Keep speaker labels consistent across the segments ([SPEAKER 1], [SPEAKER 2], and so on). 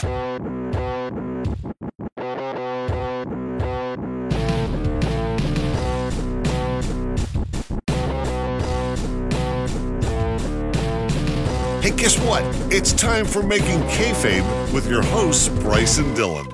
[SPEAKER 1] Hey, guess what? It's time for Making Kayfabe with your hosts, Bryce and Dylan.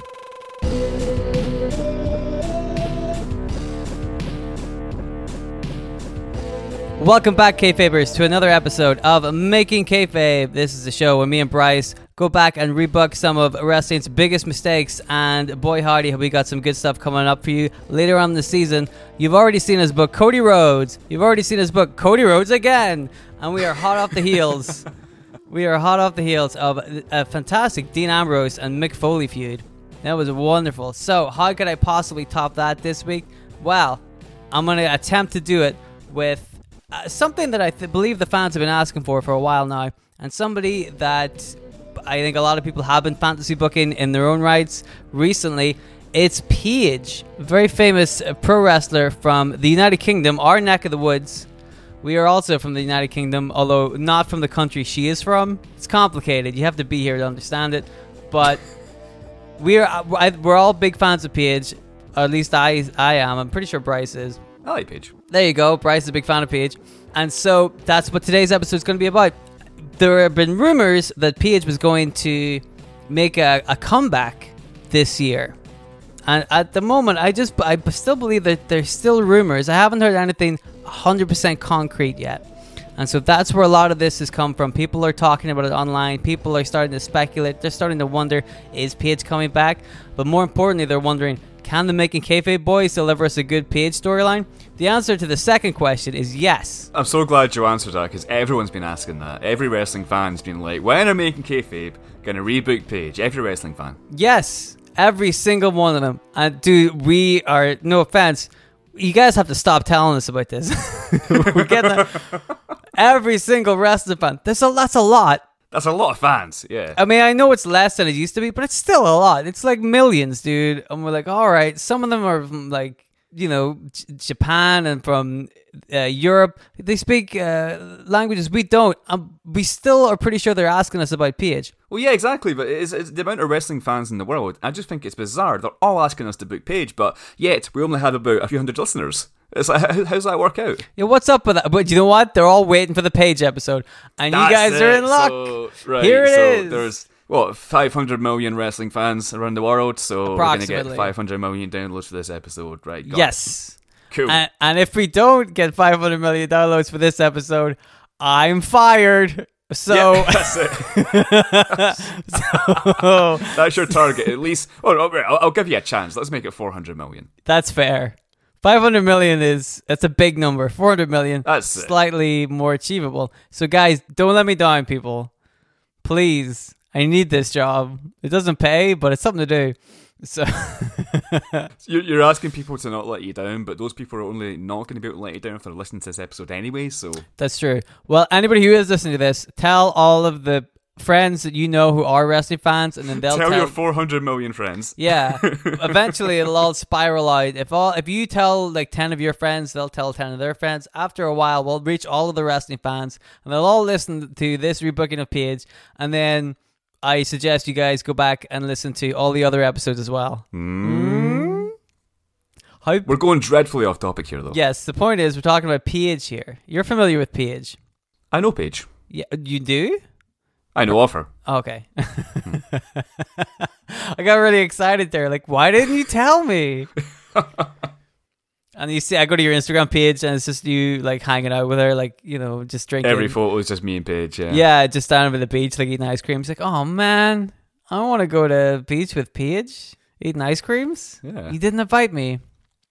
[SPEAKER 2] Welcome back, Kayfabers, to another episode of Making Kayfabe. This is the show where me and Bryce go back and rebook some of wrestling's biggest mistakes. And boy, howdy, we got some good stuff coming up for you later on in the season. You've already seen his book, Cody Rhodes. You've already seen his book, Cody Rhodes again. And we are hot off the heels. we are hot off the heels of a fantastic Dean Ambrose and Mick Foley feud. That was wonderful. So, how could I possibly top that this week? Well, I'm going to attempt to do it with uh, something that I th- believe the fans have been asking for for a while now, and somebody that I think a lot of people have been fantasy booking in their own rights recently. It's Paige, very famous pro wrestler from the United Kingdom, our neck of the woods. We are also from the United Kingdom, although not from the country she is from. It's complicated. You have to be here to understand it. But we are we're all big fans of Paige. At least I I am. I'm pretty sure Bryce is.
[SPEAKER 3] I like Paige.
[SPEAKER 2] There you go. Bryce is a big fan of Paige. And so that's what today's episode is going to be about. There have been rumors that Paige was going to make a, a comeback this year. And at the moment, I just I still believe that there's still rumors. I haven't heard anything 100% concrete yet. And so that's where a lot of this has come from. People are talking about it online. People are starting to speculate. They're starting to wonder, is Paige coming back? But more importantly, they're wondering, can the Making Kayfabe boys deliver us a good Paige storyline? The answer to the second question is yes.
[SPEAKER 3] I'm so glad you answered that because everyone's been asking that. Every wrestling fan's been like, when are Making Kayfabe going to reboot Paige? Every wrestling fan.
[SPEAKER 2] Yes, every single one of them. And dude, we are, no offense, you guys have to stop telling us about this. we get that. Every single wrestling fan. There's a, that's a lot.
[SPEAKER 3] That's a lot of fans, yeah.
[SPEAKER 2] I mean, I know it's less than it used to be, but it's still a lot. It's like millions, dude. And we're like, all right, some of them are from like, you know, J- Japan and from uh, Europe. They speak uh, languages we don't. Um, we still are pretty sure they're asking us about Paige.
[SPEAKER 3] Well, yeah, exactly. But it's, it's the amount of wrestling fans in the world. I just think it's bizarre. They're all asking us to book Paige, but yet we only have about a few hundred listeners. It's like, how, how's that work out?
[SPEAKER 2] Yeah, what's up with that? But you know what? They're all waiting for the Paige episode, and
[SPEAKER 3] That's
[SPEAKER 2] you guys are in luck.
[SPEAKER 3] So, right,
[SPEAKER 2] Here it
[SPEAKER 3] so
[SPEAKER 2] is.
[SPEAKER 3] There's what 500 million wrestling fans around the world, so we're gonna get
[SPEAKER 2] Approximately.
[SPEAKER 3] 500 million downloads for this episode, right? got it.
[SPEAKER 2] Yes.
[SPEAKER 3] cool.
[SPEAKER 2] And, and if we don't get 500 million downloads for this episode, I'm fired. So,
[SPEAKER 3] Yeah, that's it.
[SPEAKER 2] so
[SPEAKER 3] That's your target, at least. Oh, oh no, right, I'll, I'll give you a chance. Let's make it 400 million.
[SPEAKER 2] that's fair. 500 million is that's a big number. 400 million
[SPEAKER 3] That's it.
[SPEAKER 2] slightly more achievable. So guys, don't let me down people. Please. I need this job. It doesn't pay, but it's something to do. So
[SPEAKER 3] You're, you're asking people to not let you down, but those people are only not going to be able to let you down if they're listening to this episode anyway. So
[SPEAKER 2] That's true. Well, anybody who is listening to this, tell all of the friends that you know who are wrestling fans, and then they'll
[SPEAKER 3] tell,
[SPEAKER 2] tell.
[SPEAKER 3] your 400 million friends.
[SPEAKER 2] yeah, eventually it'll all spiral out. If all if you tell like ten of your friends, they'll tell ten of their friends. After a while, we'll reach all of the wrestling fans, and they'll all listen to this rebooking of Paige, and then I suggest you guys go back and listen to all the other episodes as well. Mm. How?
[SPEAKER 3] We're going dreadfully off topic here, though.
[SPEAKER 2] Yes, the point is we're talking about Paige here. You're familiar with Paige.
[SPEAKER 3] I know Paige.
[SPEAKER 2] Yeah, you do.
[SPEAKER 3] I know of her.
[SPEAKER 2] Oh, okay. I got really excited there. Like, why didn't you tell me? and you see, I go to your Instagram page and it's just you like hanging out with her, like, you know, just drinking.
[SPEAKER 3] Every photo is just me and Paige. Yeah.
[SPEAKER 2] Yeah, just standing by the beach, like eating ice cream. It's like, oh man, I want to go to the beach with Paige, eating ice creams.
[SPEAKER 3] Yeah.
[SPEAKER 2] You didn't invite me.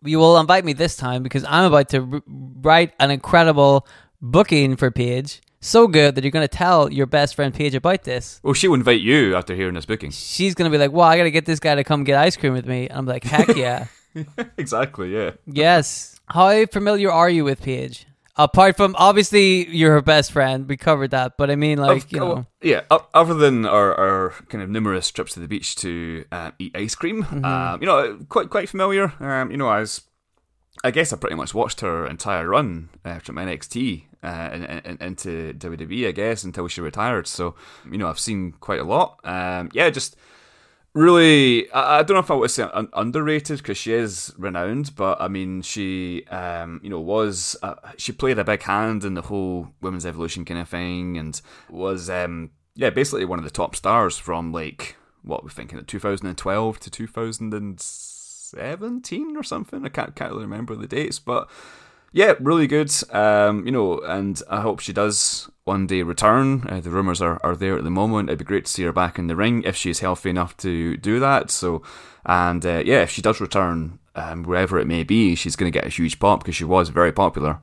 [SPEAKER 2] You will invite me this time because I'm about to r- write an incredible booking for Paige. So good that you're going to tell your best friend Paige about this.
[SPEAKER 3] Well, she'll invite you after hearing this booking.
[SPEAKER 2] she's gonna be like, "Well, I gotta get this guy to come get ice cream with me." And I'm like, "Heck yeah,
[SPEAKER 3] exactly. Yeah.
[SPEAKER 2] yes." How familiar are you with Paige? Apart from obviously you're her best friend, we covered that. But I mean, like
[SPEAKER 3] Of-
[SPEAKER 2] you know,
[SPEAKER 3] yeah. Other than our, our kind of numerous trips to the beach to uh, eat ice cream,
[SPEAKER 2] Mm-hmm.
[SPEAKER 3] um, you know, quite quite familiar. Um, you know, as I guess I pretty much watched her entire run uh, from NXT uh, and, and, into WWE. I guess until she retired. So you know, I've seen quite a lot. Um, yeah, just really I, I don't know if I would say underrated because she is renowned, but I mean she um you know was uh, she played a big hand in the whole women's evolution kind of thing and was um yeah basically one of the top stars from like what we're thinking of 2012 to 2017 or something. I can't can't really remember the dates, but yeah, really good. Um, you know, and I hope she does one day return. Uh, the rumors are, are there at the moment. It'd be great to see her back in the ring if she's healthy enough to do that. So, and uh, yeah, if she does return, um, wherever it may be, she's going to get a huge pop because she was very popular.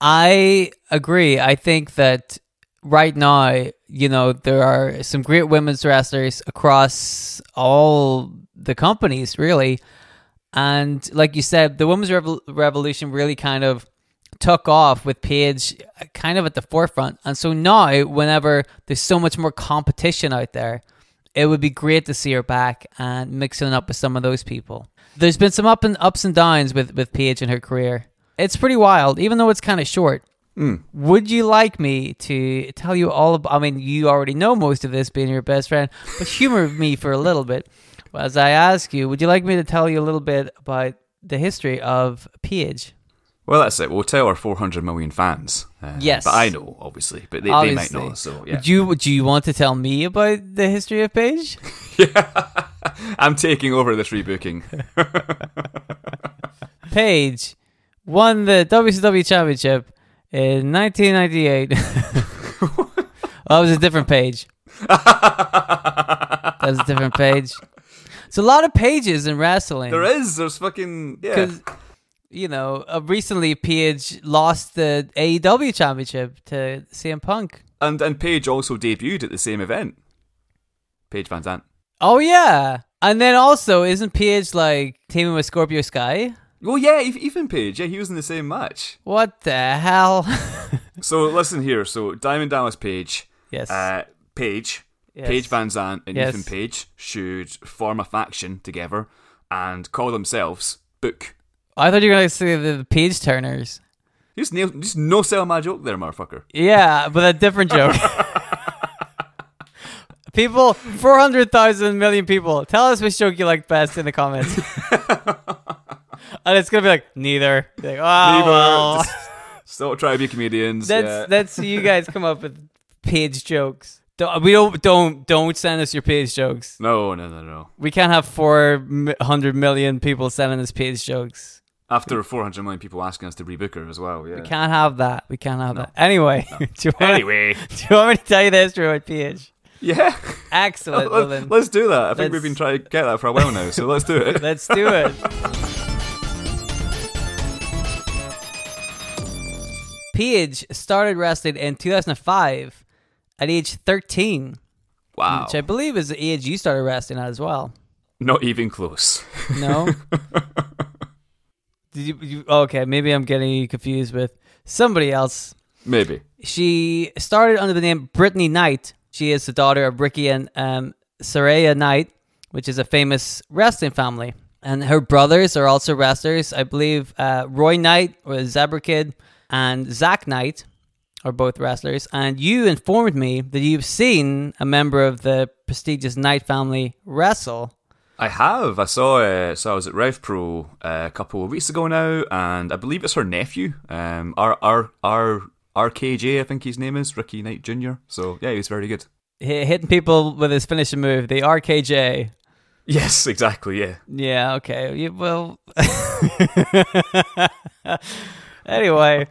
[SPEAKER 2] I agree. I think that right now, you know, there are some great women's wrestlers across all the companies, really. And like you said, the women's revol- revolution really kind of took off with Paige kind of at the forefront. And so now, whenever there's so much more competition out there, it would be great to see her back and mixing up with some of those people. There's been some up and ups and downs with, with Paige in her career. It's pretty wild, even though it's kind of short.
[SPEAKER 3] Mm.
[SPEAKER 2] Would you like me to tell you all about? I mean, you already know most of this, being your best friend, but humor me for a little bit. As I ask you, would you like me to tell you a little bit about the history of Paige?
[SPEAKER 3] Well, that's it. We'll tell our 400 million fans. Uh,
[SPEAKER 2] Yes.
[SPEAKER 3] But I know, obviously. But they, they might not. So, yeah.
[SPEAKER 2] Would you would you want to tell me about the history of Paige?
[SPEAKER 3] yeah, I'm taking over this rebooking.
[SPEAKER 2] Page won the WCW Championship in 1998. oh, that was a different page. That was a different page. It's a lot of pages in wrestling.
[SPEAKER 3] there is. There's fucking. Yeah.
[SPEAKER 2] You know, uh, recently Page lost the AEW Championship to CM Punk.
[SPEAKER 3] And, and Page also debuted at the same event. Paige VanZant.
[SPEAKER 2] Oh, yeah. And then also, isn't Page like teaming with Scorpio Sky?
[SPEAKER 3] Well, yeah, ev- even Paige. Yeah, he was in the same match.
[SPEAKER 2] What the hell?
[SPEAKER 3] So listen here. So Diamond Dallas Page,
[SPEAKER 2] yes.
[SPEAKER 3] uh, Page,
[SPEAKER 2] Yes.
[SPEAKER 3] Paige VanZant, and
[SPEAKER 2] Yes.
[SPEAKER 3] Ethan Page should form a faction together and call themselves Book.
[SPEAKER 2] I thought you were going to say the Page Turners.
[SPEAKER 3] You just, nailed, just no sell my joke there, motherfucker.
[SPEAKER 2] Yeah, but a different joke. people, 400,000 million people, tell us which joke you like best in the comments. and it's going to be like, neither. Like, oh,
[SPEAKER 3] Neither.
[SPEAKER 2] well.
[SPEAKER 3] Still try to be comedians.
[SPEAKER 2] That's,
[SPEAKER 3] yeah.
[SPEAKER 2] that's you guys come up with page jokes. Don't, we don't, don't, don't send us your page jokes.
[SPEAKER 3] No, no, no, no.
[SPEAKER 2] We can't have 400 million people sending us page jokes.
[SPEAKER 3] After 400 million people asking us to rebook her as well. Yeah.
[SPEAKER 2] We can't have that. We can't have that. Anyway, do, you want,
[SPEAKER 3] Anyway,
[SPEAKER 2] do you want me to tell you the history about PH?
[SPEAKER 3] yeah.
[SPEAKER 2] Excellent. well
[SPEAKER 3] Let,
[SPEAKER 2] then,
[SPEAKER 3] let's do that. I think
[SPEAKER 2] let's-
[SPEAKER 3] we've been trying to get that for a while now, so let's do it.
[SPEAKER 2] let's do it. Paige started wrestling in 2005 at age 13,
[SPEAKER 3] Wow.
[SPEAKER 2] which I believe is the age you started wrestling at as well.
[SPEAKER 3] Not even close.
[SPEAKER 2] No? Did you, you? Okay, maybe I'm getting you confused with somebody else.
[SPEAKER 3] Maybe.
[SPEAKER 2] She started under the name Brittany Knight. She is the daughter of Ricky and um, Saraya Knight, which is a famous wrestling family. And her brothers are also wrestlers. I believe uh, Roy Knight or Zebra Kid and Zak Knight are both wrestlers. And you informed me that you've seen a member of the prestigious Knight family wrestle.
[SPEAKER 3] I have. I saw. Uh, so I was at Rev Pro uh, a couple of weeks ago now, and I believe it's her nephew, um, R R R RKJ, I think his name is Ricky Knight Jr. So yeah, he was very good.
[SPEAKER 2] Hi- Hitting people with his finishing move, the RKJ.
[SPEAKER 3] Yes, exactly. Yeah.
[SPEAKER 2] Yeah, okay. You, well, anyway,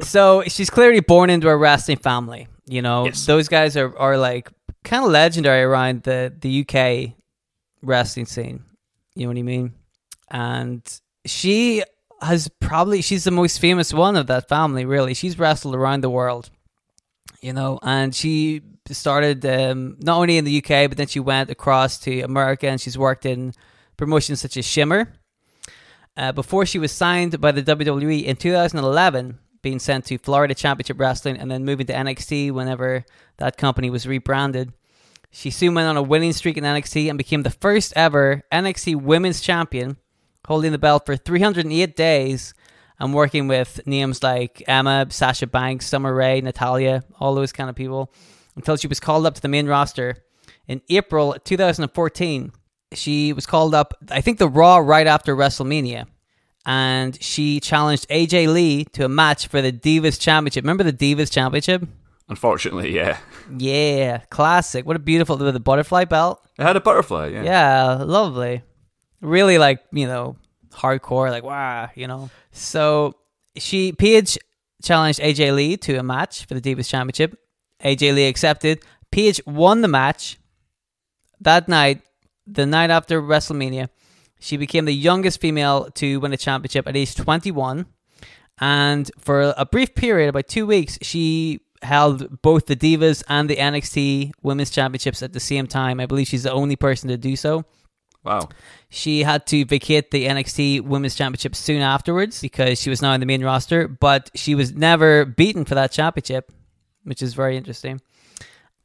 [SPEAKER 2] so she's clearly born into a wrestling family. You know,
[SPEAKER 3] Yes.
[SPEAKER 2] those guys are, are like kind of legendary around the, the UK wrestling scene. You know what I mean? And she has probably, she's the most famous one of that family, really. She's wrestled around the world, you know, and she started um, not only in the UK, but then she went across to America and she's worked in promotions such as Shimmer. Uh, before she was signed by the WWE in 2011, being sent to Florida Championship Wrestling and then moving to NXT whenever that company was rebranded. She soon went on a winning streak in NXT and became the first ever NXT Women's Champion, holding the belt for 308 days and working with names like Emma, Sasha Banks, Summer Rae, Natalya, all those kind of people, until she was called up to the main roster in April 2014. She was called up, I think, the Raw right after WrestleMania. And she challenged AJ Lee to a match for the Divas Championship. Remember the Divas Championship?
[SPEAKER 3] Unfortunately, yeah.
[SPEAKER 2] Yeah, classic. What a beautiful with the butterfly belt.
[SPEAKER 3] It had a butterfly, yeah.
[SPEAKER 2] Yeah, lovely. Really like, you know, hardcore, like wow, you know. So she Paige challenged AJ Lee to a match for the Divas Championship. AJ Lee accepted. Paige won the match. That night, the night after WrestleMania, she became the youngest female to win a championship at age 21. And for a brief period, about two weeks, she held both the Divas and the NXT Women's Championships at the same time. I believe she's the only person to do so.
[SPEAKER 3] Wow.
[SPEAKER 2] She had to vacate the NXT Women's Championship soon afterwards because she was now in the main roster, but she was never beaten for that championship, which is very interesting.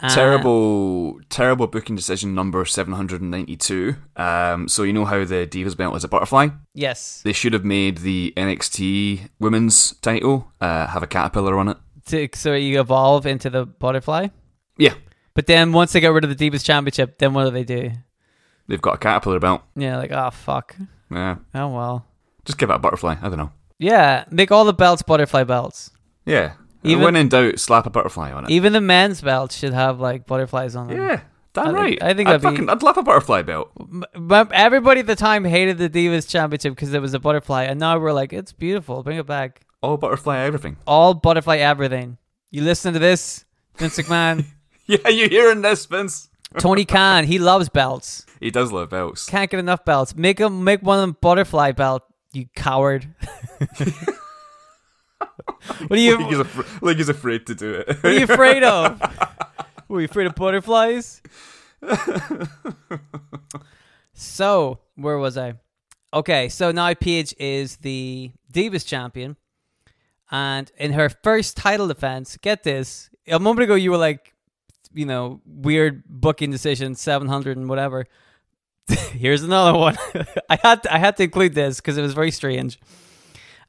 [SPEAKER 2] Uh,
[SPEAKER 3] Terrible, terrible booking decision number 792. Um, so, you know how the Divas belt is a butterfly?
[SPEAKER 2] Yes.
[SPEAKER 3] They should have made the NXT women's title uh, have a caterpillar on it.
[SPEAKER 2] To, so you evolve into the butterfly.
[SPEAKER 3] Yeah.
[SPEAKER 2] But then once they get rid of the Divas Championship, then what do they do?
[SPEAKER 3] They've got a caterpillar belt.
[SPEAKER 2] Yeah, like, oh, fuck.
[SPEAKER 3] Yeah.
[SPEAKER 2] Oh, well.
[SPEAKER 3] Just give it a butterfly. I don't know.
[SPEAKER 2] Yeah, make all the belts butterfly belts.
[SPEAKER 3] Yeah.
[SPEAKER 2] Even-
[SPEAKER 3] when in doubt, slap a butterfly on it.
[SPEAKER 2] Even the men's belts should have, like, butterflies on them.
[SPEAKER 3] yeah. Damn
[SPEAKER 2] I
[SPEAKER 3] right.
[SPEAKER 2] I think
[SPEAKER 3] I'd,
[SPEAKER 2] that'd be-
[SPEAKER 3] fucking, I'd love a butterfly belt.
[SPEAKER 2] But everybody at the time hated the Divas Championship because it was a butterfly, and now we're like, it's beautiful. Bring it back.
[SPEAKER 3] All butterfly everything.
[SPEAKER 2] All butterfly everything. You listen to this, Vince McMahon.
[SPEAKER 3] Yeah, you hearing this, Vince?
[SPEAKER 2] Tony Khan, he loves belts.
[SPEAKER 3] He does love belts.
[SPEAKER 2] Can't get enough belts. Make him make one of them butterfly belt. You coward. what are you?
[SPEAKER 3] like, he's af- like he's afraid to do it.
[SPEAKER 2] What are you afraid of? Were you afraid of butterflies? so, where was I? Okay, so now Paige is the Divas champion. And in her first title defense, get this. A moment ago, you were like, you know, weird booking decision, 700 and whatever. Here's another one. I had to, I had to include this because it was very strange.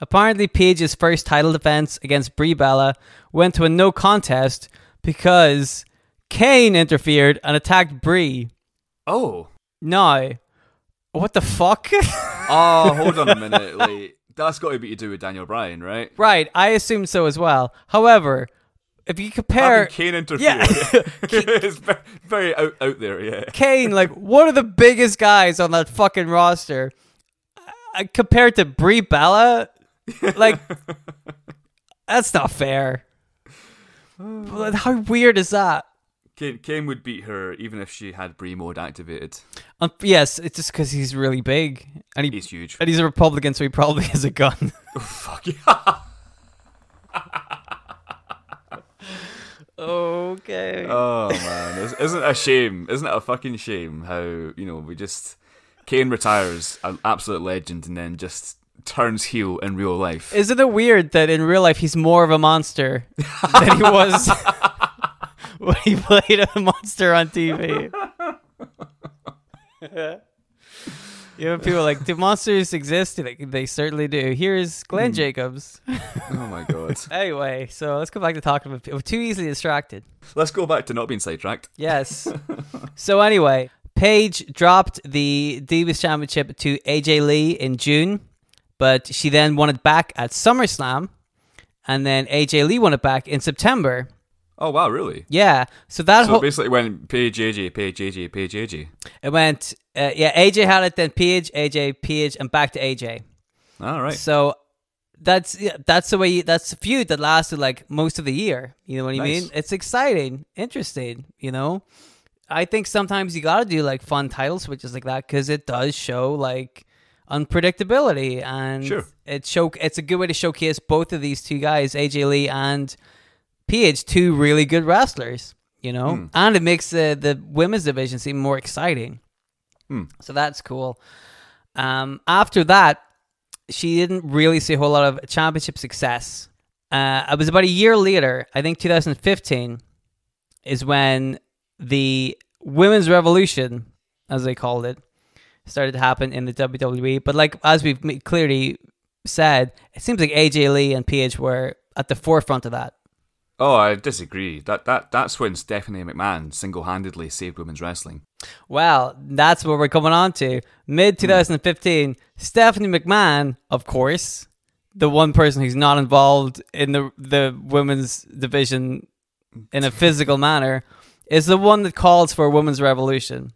[SPEAKER 2] Apparently, Paige's first title defense against Brie Bella went to a no contest because Kane interfered and attacked Brie.
[SPEAKER 3] oh.
[SPEAKER 2] No. What the fuck?
[SPEAKER 3] Oh, hold on a minute. Like, that's got to be to do with Daniel Bryan, right?
[SPEAKER 2] right, I assume so as well. However, if you compare
[SPEAKER 3] Having Kane interfere.
[SPEAKER 2] Yeah.
[SPEAKER 3] it's very, very out, out there, yeah.
[SPEAKER 2] Kane, like one of the biggest guys on that fucking roster, uh, compared to Brie Bella, like that's not fair. How weird is that?
[SPEAKER 3] Kane, Kane would beat her even if she had Brie mode activated.
[SPEAKER 2] Um, yes, it's just because he's really big and he
[SPEAKER 3] He's huge.
[SPEAKER 2] and he's a Republican, so he probably has a gun.
[SPEAKER 3] Fuck yeah.
[SPEAKER 2] okay.
[SPEAKER 3] Oh man, Is- isn't it a shame? Isn't it a fucking shame how you know we just Kane retires an absolute legend and then just turns heel in real life.
[SPEAKER 2] Isn't it weird that in real life he's more of a monster than he was when he played a monster on TV? you know, people are like, do monsters exist? Like, they certainly do. Here's Glenn hmm. Jacobs.
[SPEAKER 3] oh my god.
[SPEAKER 2] anyway, so let's go back to talking about people. Too easily distracted.
[SPEAKER 3] Let's go back to not being sidetracked.
[SPEAKER 2] Yes. so anyway, Paige dropped the Divas Championship to AJ Lee in June, but she then won it back at SummerSlam, and then AJ Lee won it back in September.
[SPEAKER 3] Oh wow, really?
[SPEAKER 2] Yeah. So that
[SPEAKER 3] So
[SPEAKER 2] whole
[SPEAKER 3] basically, went Paige AJ, Paige AJ, Paige AJ.
[SPEAKER 2] it went. Uh, yeah, AJ had it, then Paige, AJ, Paige, and back to AJ.
[SPEAKER 3] All right.
[SPEAKER 2] So that's yeah, that's the way you, that's a feud that lasted like most of the year. You know what I
[SPEAKER 3] Nice.
[SPEAKER 2] mean? It's exciting, interesting. You know, I think sometimes you got to do like fun title switches like that because it does show like unpredictability and
[SPEAKER 3] Sure.
[SPEAKER 2] it show it's a good way to showcase both of these two guys, AJ Lee and Paige, two really good wrestlers. You know,
[SPEAKER 3] Hmm.
[SPEAKER 2] and it makes the the women's division seem more exciting.
[SPEAKER 3] Hmm.
[SPEAKER 2] So that's cool. Um, after that, she didn't really see a whole lot of championship success. Uh, it was about a year later, I think 2015, is when the women's revolution, as they called it, started to happen in the WWE. But like as we've clearly said, it seems like AJ Lee and Paige were at the forefront of that.
[SPEAKER 3] Oh, I disagree. That that that's when Stephanie McMahon single handedly saved women's wrestling.
[SPEAKER 2] Well, that's what we're coming on to. Mid hmm. 2015, Stephanie McMahon, of course, the one person who's not involved in the the women's division in a physical manner, is the one that calls for a women's revolution.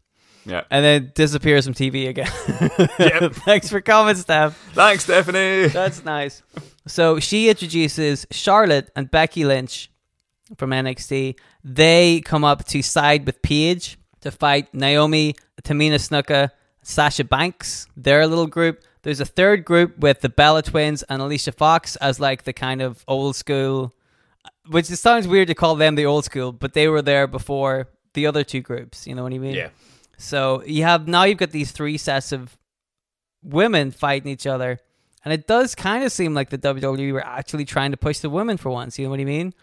[SPEAKER 3] Yeah.
[SPEAKER 2] And then disappears from TV again.
[SPEAKER 3] Yep.
[SPEAKER 2] Thanks for coming, Steph.
[SPEAKER 3] Thanks, Stephanie.
[SPEAKER 2] That's nice. So she introduces Charlotte and Becky Lynch from NXT. They come up to side with Paige to fight Naomi, Tamina Snuka, Sasha Banks. Their little group. There's a third group with the Bella Twins and Alicia Fox as like the kind of old school. Which it sounds weird to call them the old school, but they were there before the other two groups. You know what I mean?
[SPEAKER 3] Yeah.
[SPEAKER 2] So you have now you've got these three sets of women fighting each other, and it does kind of seem like the WWE were actually trying to push the women for once. You know what I mean?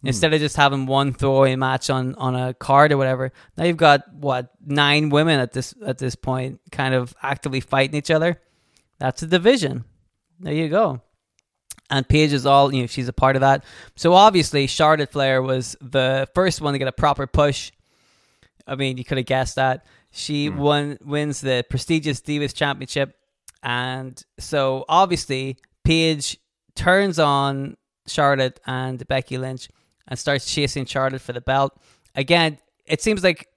[SPEAKER 2] Hmm. Instead of just having one throwaway match on on a card or whatever, now you've got what nine women at this at this point, kind of actively fighting each other. That's a division. There you go. And Paige is all you know. She's a part of that. So obviously, Charlotte Flair was the first one to get a proper push I mean, you could have guessed that. She hmm. won wins the prestigious Divas Championship, and so obviously Paige turns on Charlotte and Becky Lynch and starts chasing Charlotte for the belt. Again, it seems like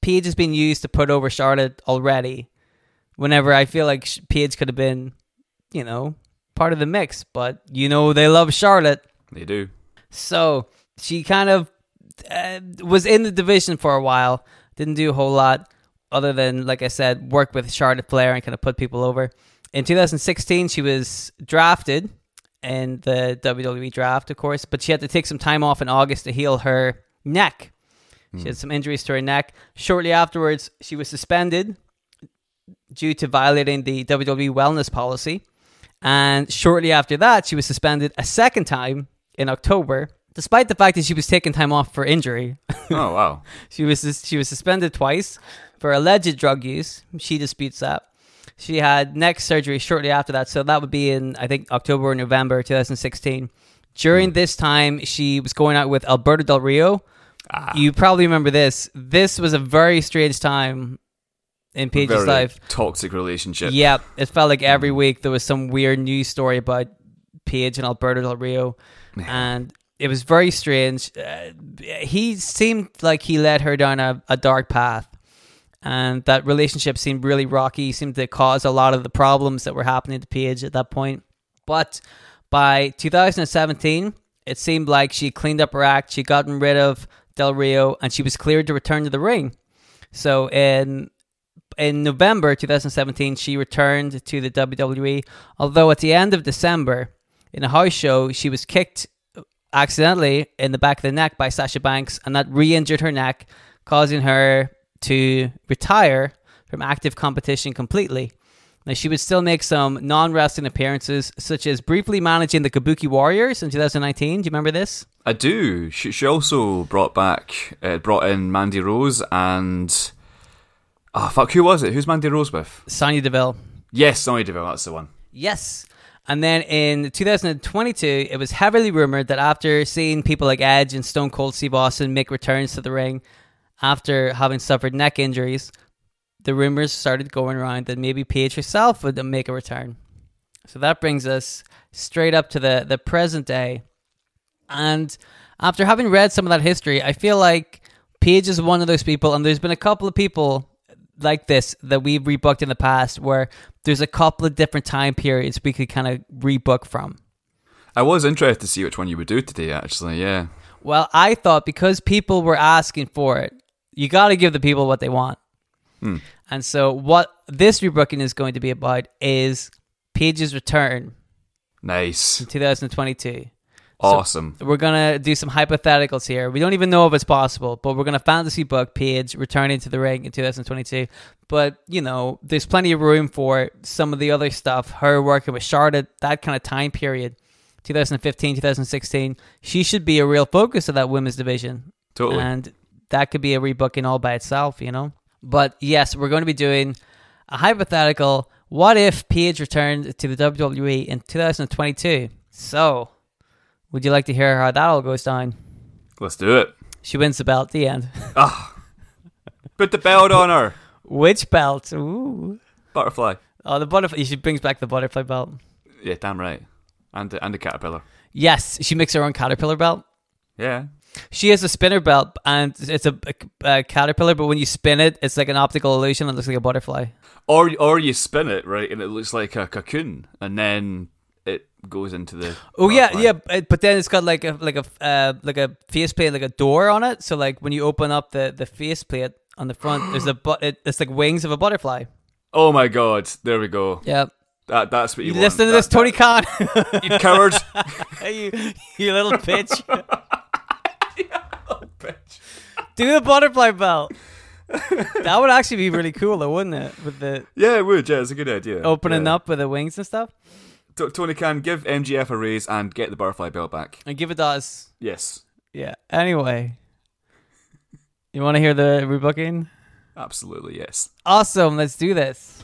[SPEAKER 2] Paige has been used to put over Charlotte already. Whenever I feel like Paige could have been, you know, part of the mix, but you know they love Charlotte.
[SPEAKER 3] They do.
[SPEAKER 2] So she kind of uh, was in the division for a while. Didn't do a whole lot other than, like I said, work with Charlotte Flair and kind of put people over. In 2016, she was drafted in the WWE draft, of course, but she had to take some time off in August to heal her neck. She had some injuries to her neck. Shortly afterwards, she was suspended due to violating the WWE wellness policy. And shortly after that, she was suspended a second time in October, despite the fact that she was taking time off for injury.
[SPEAKER 3] Oh wow.
[SPEAKER 2] she was she was suspended twice for alleged drug use. She disputes that. She had neck surgery shortly after that, so that would be in I think October or November 2016. During hmm. this time, she was going out with Alberto Del Rio. Ah. You probably remember this. This was a very strange time in Paige's
[SPEAKER 3] Very
[SPEAKER 2] life.
[SPEAKER 3] toxic relationship.
[SPEAKER 2] Yeah, it felt like every hmm. week there was some weird news story about Paige and Alberto Del Rio, and it was very strange. Uh, he seemed like he led her down a, a dark path, and that relationship seemed really rocky. Seemed to cause a lot of the problems that were happening to Paige at that point. But by 2017, it seemed like she cleaned up her act. She'd gotten rid of Del Rio, and she was cleared to return to the ring. So in in November 2017, she returned to the WWE. Although at the end of December, in a house show, she was kicked accidentally in the back of the neck by Sasha Banks, and that re-injured her neck, causing her to retire from active competition completely. Now, she would still make some non-wrestling appearances, such as briefly managing the Kabuki Warriors in 2019. Do you remember this?
[SPEAKER 3] I do. She, she also brought back, uh, brought in Mandy Rose and. Oh, fuck, who was it? Who's Mandy Rose with?
[SPEAKER 2] Sonya Deville.
[SPEAKER 3] Yes, Sonya Deville, that's the one.
[SPEAKER 2] Yes. And then in 2022, it was heavily rumored that after seeing people like Edge and Stone Cold Steve Austin make returns to the ring after having suffered neck injuries, the rumors started going around that maybe Paige herself would make a return. So that brings us straight up to the, the present day. And after having read some of that history, I feel like Paige is one of those people, and there's been a couple of people like this that we've rebooked in the past where there's a couple of different time periods we could kind of rebook from.
[SPEAKER 3] I was interested to see which one you would do today, actually, yeah.
[SPEAKER 2] Well, I thought because people were asking for it, you got to give the people what they want. Hmm. And so, what this rebooking is going to be about is Paige's return
[SPEAKER 3] Nice.
[SPEAKER 2] in 2022.
[SPEAKER 3] Awesome.
[SPEAKER 2] We're gonna do some hypotheticals here. We don't even know if it's possible, but we're gonna fantasy book Paige returning to the ring in 2022. But you know, there's plenty of room for some of the other stuff. Her working with Charlotte, that kind of time period, 2015, 2016. She should be a real focus of that women's division,
[SPEAKER 3] Totally.
[SPEAKER 2] and that could be a rebooking all by itself. You know. But yes, we're going to be doing a hypothetical. What if Paige returned to the WWE in 2022? So Would you like to hear how that all goes down?
[SPEAKER 3] Let's do it.
[SPEAKER 2] She wins the belt. At the end.
[SPEAKER 3] Ah, Put the belt on her.
[SPEAKER 2] Which belt? Ooh.
[SPEAKER 3] Butterfly.
[SPEAKER 2] Oh, the butterfly. She brings back the butterfly belt.
[SPEAKER 3] Yeah, damn right. And the, and the caterpillar.
[SPEAKER 2] Yes, she makes her own caterpillar belt.
[SPEAKER 3] Yeah.
[SPEAKER 2] She has a spinner belt, and it's a, a, a caterpillar. But when you spin it, it's like an optical illusion. It looks like a butterfly.
[SPEAKER 3] Or or you spin it right, and it looks like a cocoon, and then goes into the.
[SPEAKER 2] Oh yeah,
[SPEAKER 3] butterfly.
[SPEAKER 2] yeah. But then it's got like a like a uh, like a faceplate, like a door on it. So like when you open up the the faceplate on the front, there's a but it, it's like wings of a butterfly.
[SPEAKER 3] Oh my god! There we go.
[SPEAKER 2] Yeah.
[SPEAKER 3] That that's what you,
[SPEAKER 2] You
[SPEAKER 3] want.
[SPEAKER 2] listen to
[SPEAKER 3] That-
[SPEAKER 2] this, Tony Khan.
[SPEAKER 3] you coward.
[SPEAKER 2] you, you little bitch.
[SPEAKER 3] Bitch.
[SPEAKER 2] Do the butterfly belt. that would actually be really cool, though, wouldn't it? With the
[SPEAKER 3] Yeah, it would. Yeah, it's a good idea.
[SPEAKER 2] opening
[SPEAKER 3] Yeah.
[SPEAKER 2] up with the wings and stuff.
[SPEAKER 3] T- Tony can give MGF a raise and get the butterfly belt back.
[SPEAKER 2] And give it to us.
[SPEAKER 3] Yes,
[SPEAKER 2] Yeah. Anyway. You want to hear the rebooking?
[SPEAKER 3] absolutely yes.
[SPEAKER 2] Awesome. Let's do this.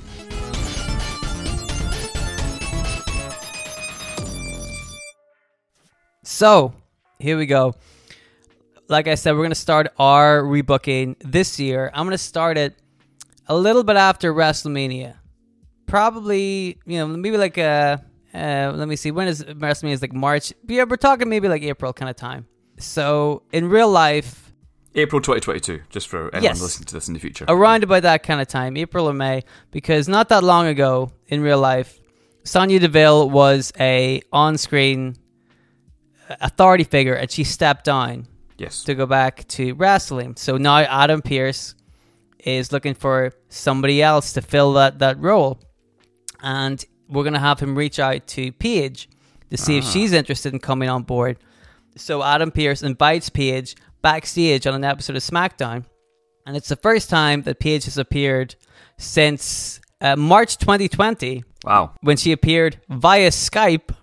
[SPEAKER 2] So, here we go. Like I said, we're going to start our rebooking this year. I'm going to start it a little bit after WrestleMania. Probably, you know, maybe like uh uh, let me see. When is WrestleMania? Is like March. Yeah, we're talking maybe like April kind of time. So in real life,
[SPEAKER 3] April 2022, just for anyone
[SPEAKER 2] Yes.
[SPEAKER 3] listening to this in the future.
[SPEAKER 2] around about that kind of time, April or May, because not that long ago in real life, Sonya Deville was a on-screen authority figure, and she stepped down
[SPEAKER 3] yes.
[SPEAKER 2] to go back to wrestling. So now Adam Pearce is looking for somebody else to fill that that role, and we're gonna have him reach out to Paige to see if she's interested in coming on board. So Adam Pearce invites Paige backstage on an episode of SmackDown, and it's the first time that Paige has appeared since uh, March 2020
[SPEAKER 3] Wow.
[SPEAKER 2] when she appeared via Skype.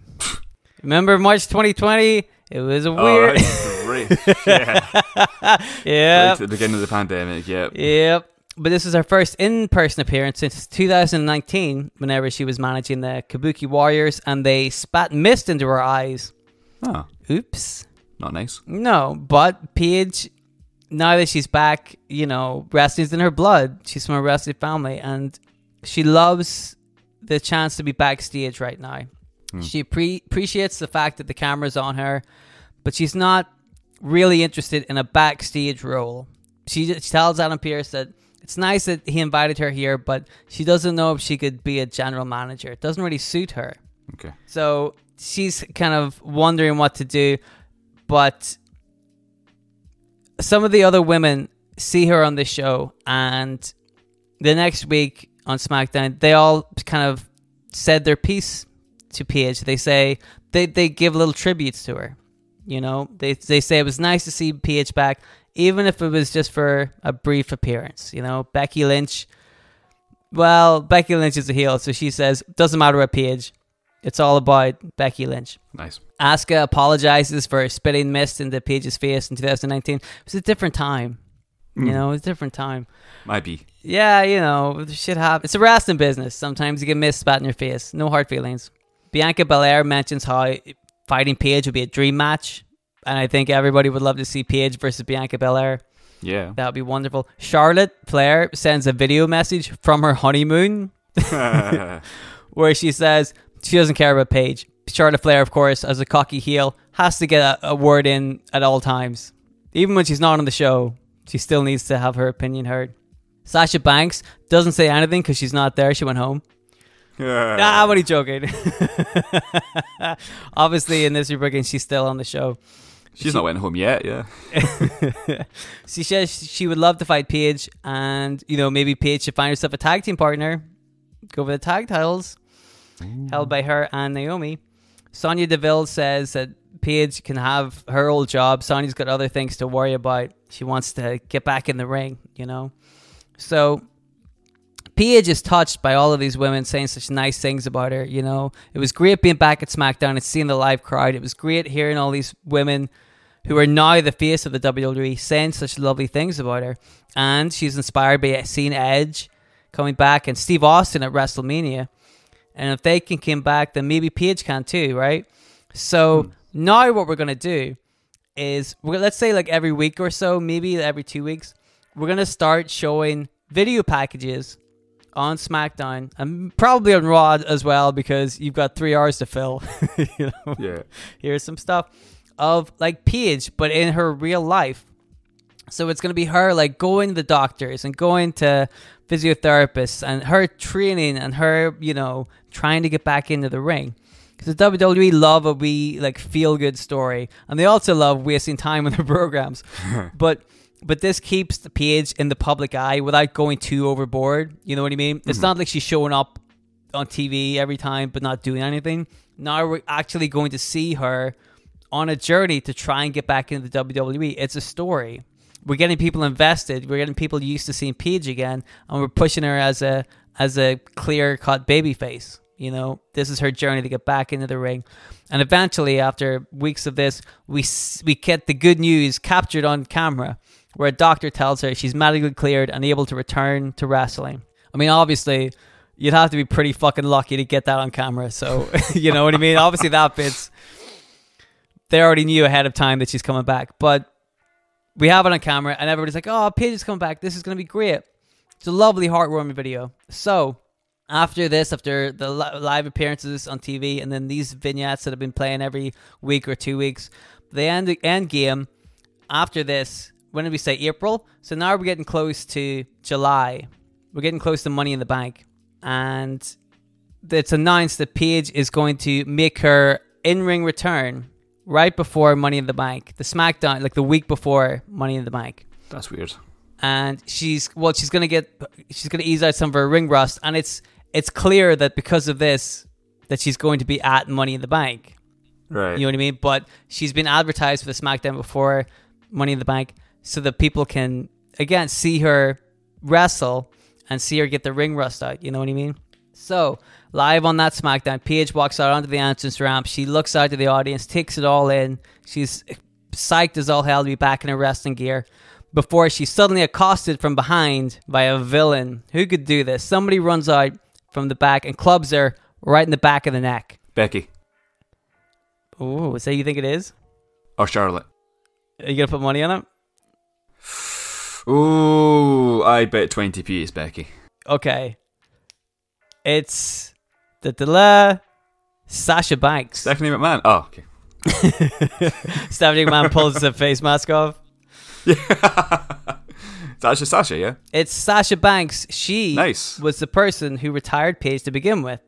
[SPEAKER 2] Remember March 2020? It was a
[SPEAKER 3] Oh,
[SPEAKER 2] weird.
[SPEAKER 3] great. yeah.
[SPEAKER 2] yeah.
[SPEAKER 3] Right at the beginning of the pandemic. Yep.
[SPEAKER 2] Yep. But this is her first in person appearance since 2019, whenever she was managing the Kabuki Warriors and they spat mist into her eyes.
[SPEAKER 3] Oh,
[SPEAKER 2] Oops.
[SPEAKER 3] not nice.
[SPEAKER 2] No, but Paige, now that she's back, you know, wrestling's in her blood. She's from a wrestling family and she loves the chance to be backstage right now. Hmm. She pre- appreciates the fact that the camera's on her, but she's not really interested in a backstage role. She just tells Adam Pearce that it's nice that he invited her here, but she doesn't know if she could be a general manager. It doesn't really suit her.
[SPEAKER 3] Okay.
[SPEAKER 2] So she's kind of wondering what to do, but some of the other women see her on the show, and the next week on SmackDown, they all kind of said their piece to Paige. They say they they give little tributes to her. You know, they they say it was nice to see Paige back, even if it was just for a brief appearance. You know, Becky Lynch. Well, Becky Lynch is a heel, so she says doesn't matter what page. It's all about Becky Lynch.
[SPEAKER 3] Nice.
[SPEAKER 2] Asuka apologizes for spitting mist into Paige's face in 2019. It was a different time. You hmm. know, it was a different time.
[SPEAKER 3] Might be.
[SPEAKER 2] Yeah, you know, shit happens. It's a wrestling business. Sometimes you get mist spat in your face. No hard feelings. Bianca Belair mentions how fighting Paige would be a dream match. And I think everybody would love to see Paige versus Bianca Belair.
[SPEAKER 3] Yeah.
[SPEAKER 2] That would be wonderful. Charlotte Flair sends a video message from her honeymoon where she says she doesn't care about Paige. Charlotte Flair, of course, as a cocky heel, has to get a, a word in at all times. Even when she's not on the show, she still needs to have her opinion heard. Sasha Banks doesn't say anything because she's not there. She went home. Ah, I'm only joking. Obviously, in this rebooking, she's still on the show.
[SPEAKER 3] She's not went home yet. Yeah.
[SPEAKER 2] she says she would love to fight Paige, and you know maybe Paige should find herself a tag team partner, go for the tag titles, mm. held by her and Naomi. Sonya Deville says that Paige can have her old job. Sonya's got other things to worry about. She wants to get back in the ring, you know. So Paige is touched by all of these women saying such nice things about her. You know, it was great being back at SmackDown and seeing the live crowd. It was great hearing all these women who are now the face of the WWE saying such lovely things about her. And she's inspired by seeing Edge coming back and Steve Austin at WrestleMania. And if they can come back, then maybe Paige can too, right? So hmm. Now, what we're gonna do is, we're, let's say like every week or so, maybe every two weeks, we're gonna start showing video packages on SmackDown and probably on Raw as well because you've got three hours to fill. you know,
[SPEAKER 3] Yeah.
[SPEAKER 2] here's some stuff of like Paige, but in her real life. So it's gonna be her like going to the doctors and going to physiotherapists and her training and her, you know, trying to get back into the ring. Because the WWE love a wee like feel good story, and they also love wasting time on their programs. but but this keeps the Paige in the public eye without going too overboard. You know what I mean? It's mm-hmm. not like she's showing up on TV every time but not doing anything. Now we're actually going to see her on a journey to try and get back into the WWE. It's a story. We're getting people invested. We're getting people used to seeing Paige again, and we're pushing her as a as a clear cut baby face. You know, this is her journey to get back into the ring, and eventually, after weeks of this, we we get the good news captured on camera, where a doctor tells her she's medically cleared and able to return to wrestling. I mean, obviously, you'd have to be pretty fucking lucky to get that on camera. So, you know what I mean? Obviously, that bit's they already knew ahead of time that she's coming back, but we have it on camera, and everybody's like, "Oh, Paige is coming back. This is going to be great." It's a lovely, heartwarming video. So, after this, after the live appearances on TV, and then these vignettes that have been playing every week or two weeks, the end end game. After this, when did we say April? So now we're getting close to July. We're getting close to Money in the Bank, and it's announced that Paige is going to make her in-ring return right before Money in the Bank, the SmackDown, like the week before Money in the Bank.
[SPEAKER 3] That's weird.
[SPEAKER 2] and she's well she's gonna get she's gonna ease out some of her ring rust. And it's it's clear that because of this that she's going to be at money in the bank.
[SPEAKER 3] Right.
[SPEAKER 2] you know what i mean? But she's been advertised for the smackdown before money in the bank so that people can again see her wrestle and see her get the ring rust out. You know what i mean so live on that smackdown paige walks out onto the entrance ramp she looks out to the audience takes it all in she's psyched as all hell to be back in her wrestling gear before she's suddenly accosted from behind by a villain. Who could do this? Somebody runs out from the back and clubs her right in the back of the neck.
[SPEAKER 3] Becky
[SPEAKER 2] Oh, is that you think it is?
[SPEAKER 3] or Charlotte.
[SPEAKER 2] Are you gonna put money on it?
[SPEAKER 3] Ooh, I bet 20p is Becky.
[SPEAKER 2] Okay. It's the da Sasha Banks.
[SPEAKER 3] Stephanie McMahon. Oh, okay.
[SPEAKER 2] Stephanie McMahon pulls the face mask off.
[SPEAKER 3] That's just Sasha, yeah?
[SPEAKER 2] It's Sasha Banks. She
[SPEAKER 3] Nice.
[SPEAKER 2] was the person who retired Paige to begin with.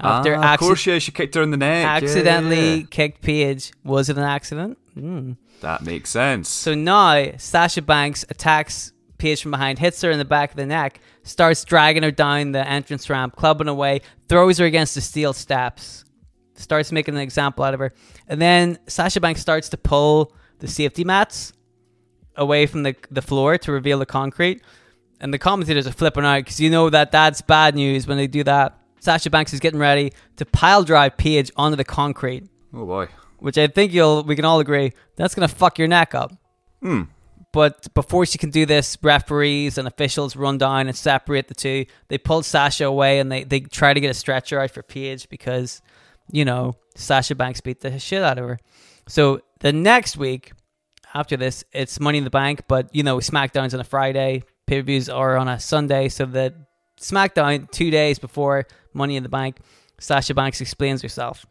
[SPEAKER 2] After
[SPEAKER 3] ah, of course, yeah, she kicked her in the neck.
[SPEAKER 2] Accidentally
[SPEAKER 3] yeah.
[SPEAKER 2] kicked Paige. Was it an accident? Hmm.
[SPEAKER 3] That makes sense.
[SPEAKER 2] So now Sasha Banks attacks Paige from behind, hits her in the back of the neck, starts dragging her down the entrance ramp, clubbing away, throws her against the steel steps, starts making an example out of her. And then Sasha Banks starts to pull the safety mats away from the, the floor to reveal the concrete. And the commentators are flipping out because you know that that's bad news when they do that. Sasha Banks is getting ready to pile drive Paige onto the concrete
[SPEAKER 3] oh boy.
[SPEAKER 2] which I think you'll we can all agree that's gonna fuck your neck up.
[SPEAKER 3] Hmm.
[SPEAKER 2] But before she can do this, referees and officials run down and separate the two. They pull Sasha away and they, they try to get a stretcher out for Paige because, you know, Sasha Banks beat the shit out of her. So the next week after this, it's Money in the Bank, but you know, SmackDown's on a Friday, pay per views are on a Sunday, so that SmackDown two days before Money in the Bank, Sasha Banks explains herself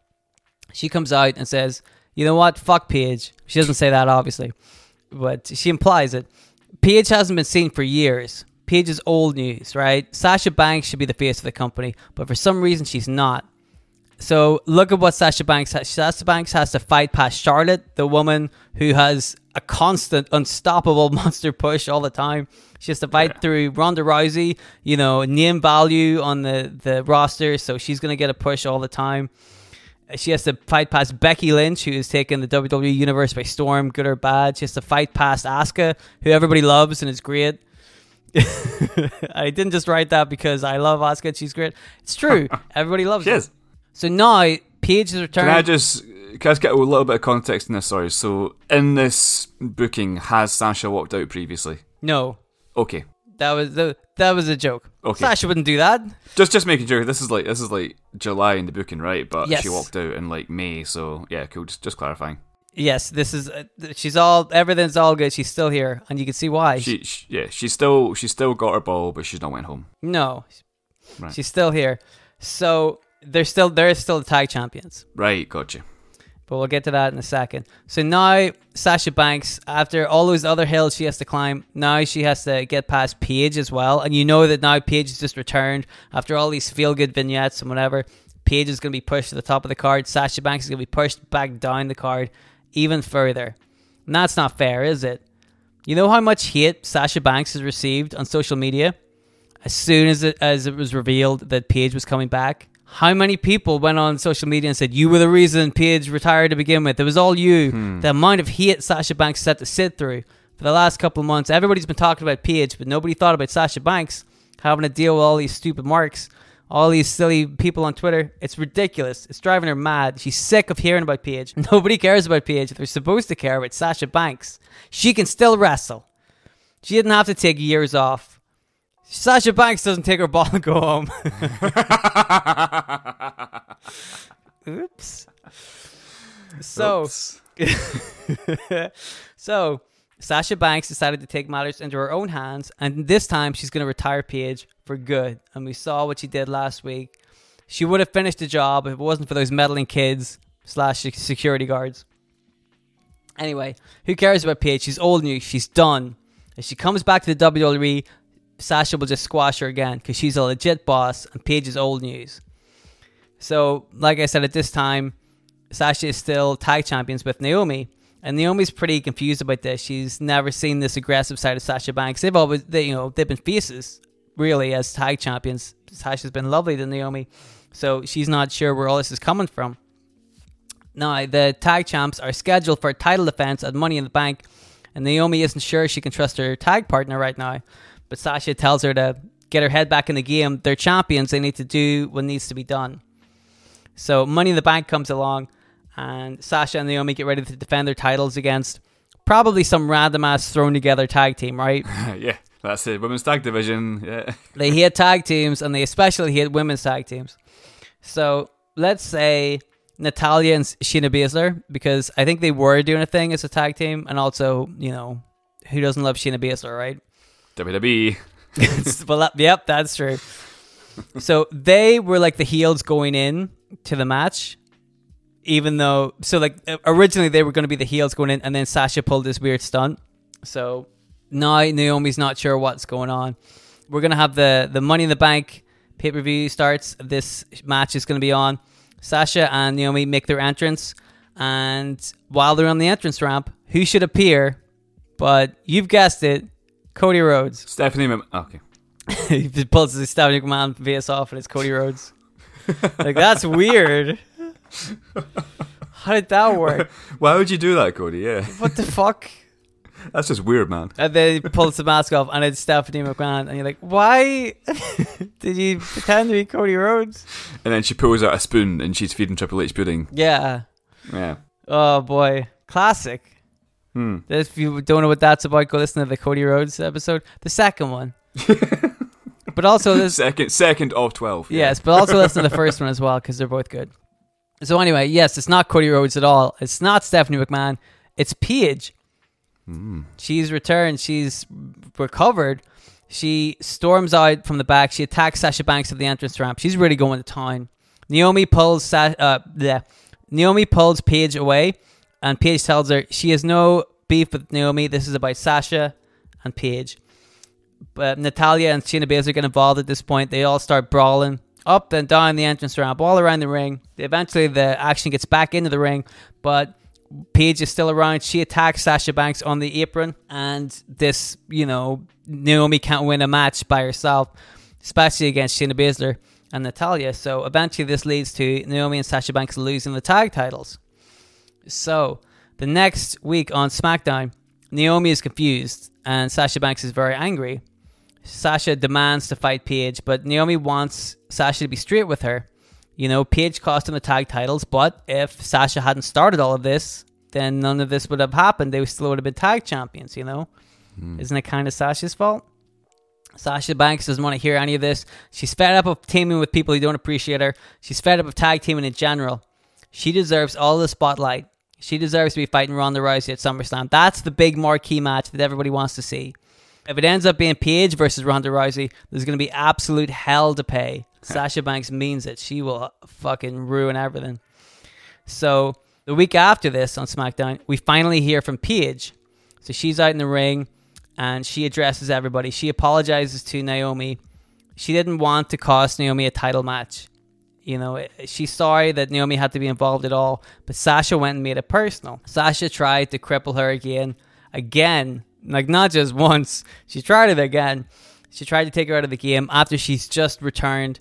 [SPEAKER 2] she comes out and says, "You know what? Fuck Paige." She doesn't say that obviously, but she implies it. Paige hasn't been seen for years. Paige is old news, right? Sasha Banks should be the face of the company, but for some reason she's not. So look at what Sasha Banks has. Sasha Banks has to fight past Charlotte, the woman who has a constant, unstoppable monster push all the time. She has to fight through Ronda Rousey, you know, name value on the, the roster, so she's going to get a push all the time. She has to fight past Becky Lynch, who has taken the WWE Universe by storm, good or bad. She has to fight past Asuka, who everybody loves and is great. I didn't just write that because I love Asuka and she's great. It's true. Everybody loves
[SPEAKER 3] She
[SPEAKER 2] her.
[SPEAKER 3] is.
[SPEAKER 2] So now Paige has returned.
[SPEAKER 3] Can I just can I just get a little bit of context in this? Sorry. So in this booking, has Sasha walked out previously?
[SPEAKER 2] no,
[SPEAKER 3] Okay.
[SPEAKER 2] That was the that was a joke.
[SPEAKER 3] Okay.
[SPEAKER 2] Sasha wouldn't do that.
[SPEAKER 3] Just just making sure this is like this is like July in the booking, right? But
[SPEAKER 2] Yes.
[SPEAKER 3] she walked out in like May, so yeah, cool. Just just clarifying.
[SPEAKER 2] Yes, this is. Uh, she's all. Everything's all good. She's still here, and you can see why.
[SPEAKER 3] She, she yeah, she's still she's still got her ball, but she's not went home.
[SPEAKER 2] no,
[SPEAKER 3] Right.
[SPEAKER 2] she's still here. So they're still they're still the tag champions.
[SPEAKER 3] Right, gotcha.
[SPEAKER 2] But we'll get to that in a second. So now Sasha Banks, after all those other hills she has to climb, now she has to get past Paige as well. And you know that now Paige has just returned after all these feel good vignettes and whatever. Paige is going to be pushed to the top of the card. Sasha Banks is going to be pushed back down the card even further. And that's not fair, is it? You know how much hate Sasha Banks has received on social media as soon as it, as it was revealed that Paige was coming back? How many people went on social media and said, You were the reason Paige retired to begin with? It was all you. Hmm. The amount of hate Sasha Banks has had to sit through for the last couple of months. Everybody's been talking about Paige, but nobody thought about Sasha Banks having to deal with all these stupid marks, all these silly people on Twitter. It's ridiculous. It's driving her mad. She's sick of hearing about Paige. Nobody cares about Paige. They're supposed to care about Sasha Banks. She can still wrestle. She didn't have to take years off. Sasha Banks doesn't take her ball and go home. Oops. So,
[SPEAKER 3] Oops.
[SPEAKER 2] so Sasha Banks decided to take matters into her own hands, and this time she's going to retire Paige for good. And we saw what she did last week. She would have finished the job if it wasn't for those meddling kids slash security guards. Anyway, who cares about Paige? She's old news. She's done. If she comes back to the WWE, Sasha will just squash her again because she's a legit boss, and Paige is old news. So, like I said, at this time, Sasha is still tag champions with Naomi, and Naomi's pretty confused about this. She's never seen this aggressive side of Sasha Banks. They've always, they, you know, they've been faces really as tag champions. Sasha's been lovely to Naomi, so she's not sure where all this is coming from. Now, the tag champs are scheduled for a title defense at Money in the Bank, and Naomi isn't sure she can trust her tag partner right now. But Sasha tells her to get her head back in the game. They're champions. They need to do what needs to be done. So Money in the Bank comes along, and Sasha and Naomi get ready to defend their titles against probably some random ass thrown together tag team, right?
[SPEAKER 3] yeah, that's it. Women's tag division. Yeah.
[SPEAKER 2] they hate tag teams, and they especially hate women's tag teams. So let's say Natalya and Shayna Baszler, because I think they were doing a thing as a tag team, and also, you know, who doesn't love Shayna Baszler, right?
[SPEAKER 3] WWE.
[SPEAKER 2] well, that, yep, that's true. So they were like the heels going in to the match, even though so like uh, originally they were going to be the heels going in, and then Sasha pulled this weird stunt. So now Naomi's not sure what's going on. We're gonna have the the Money in the Bank pay per view starts. This match is gonna be on. Sasha and Naomi make their entrance, and while they're on the entrance ramp, who should appear? But you've guessed it, Cody Rhodes.
[SPEAKER 3] Stephanie. Mem- oh, okay.
[SPEAKER 2] he pulls his Stephanie McMahon face off and it's Cody Rhodes. like that's weird. How did that work?
[SPEAKER 3] Why would you do that, Cody? Yeah,
[SPEAKER 2] What the fuck?
[SPEAKER 3] that's just weird, man.
[SPEAKER 2] And then he pulls the mask off and it's Stephanie McMahon and you're like, why did you pretend to be Cody Rhodes?
[SPEAKER 3] And then she pulls out a spoon and she's feeding Triple H pudding.
[SPEAKER 2] Yeah.
[SPEAKER 3] Yeah.
[SPEAKER 2] Oh boy. Classic.
[SPEAKER 3] Hmm.
[SPEAKER 2] If you don't know what that's about, go listen to the Cody Rhodes episode. The second one. but also this
[SPEAKER 3] Second, second of twelve. yeah.
[SPEAKER 2] Yes, but also listen to the first one as well because they're both good. So anyway, yes, it's not Cody Rhodes at all. It's not Stephanie McMahon. It's Paige. She's returned. She's recovered. She storms out from the back. She attacks Sasha Banks at the entrance ramp. She's really going to town. Naomi pulls Sa- uh, bleh. Naomi pulls Paige away, and Paige tells her she has no beef with Naomi. This is about Sasha and Paige. But Natalya and Shayna Baszler get involved at this point. They all start brawling up and down the entrance ramp, all around the ring. Eventually, the action gets back into the ring, but Paige is still around. She attacks Sasha Banks on the apron, and this, you know, Naomi can't win a match by herself, especially against Shayna Baszler and Natalya. So eventually, this leads to Naomi and Sasha Banks losing the tag titles. So the next week on SmackDown, Naomi is confused, and Sasha Banks is very angry. Sasha demands to fight Paige, but Naomi wants Sasha to be straight with her. You know, Paige cost him the tag titles, but if Sasha hadn't started all of this, then none of this would have happened. They still would have been tag champions, you know? Hmm. Isn't it kind of Sasha's fault? Sasha Banks doesn't want to hear any of this. She's fed up of teaming with people who don't appreciate her. She's fed up of tag teaming in general. She deserves all the spotlight. She deserves to be fighting Ronda Rousey at SummerSlam. That's the big marquee match that everybody wants to see. If it ends up being Paige versus Ronda Rousey, there's going to be absolute hell to pay. Sasha Banks means it. She will fucking ruin everything. So the week after this on SmackDown, we finally hear from Paige. So she's out in the ring and she addresses everybody. She apologizes to Naomi. She didn't want to cost Naomi a title match. You know, she's sorry that Naomi had to be involved at all, but Sasha went and made it personal. Sasha tried to cripple her again, again, like not just once. She tried it again. She tried to take her out of the game after she's just returned.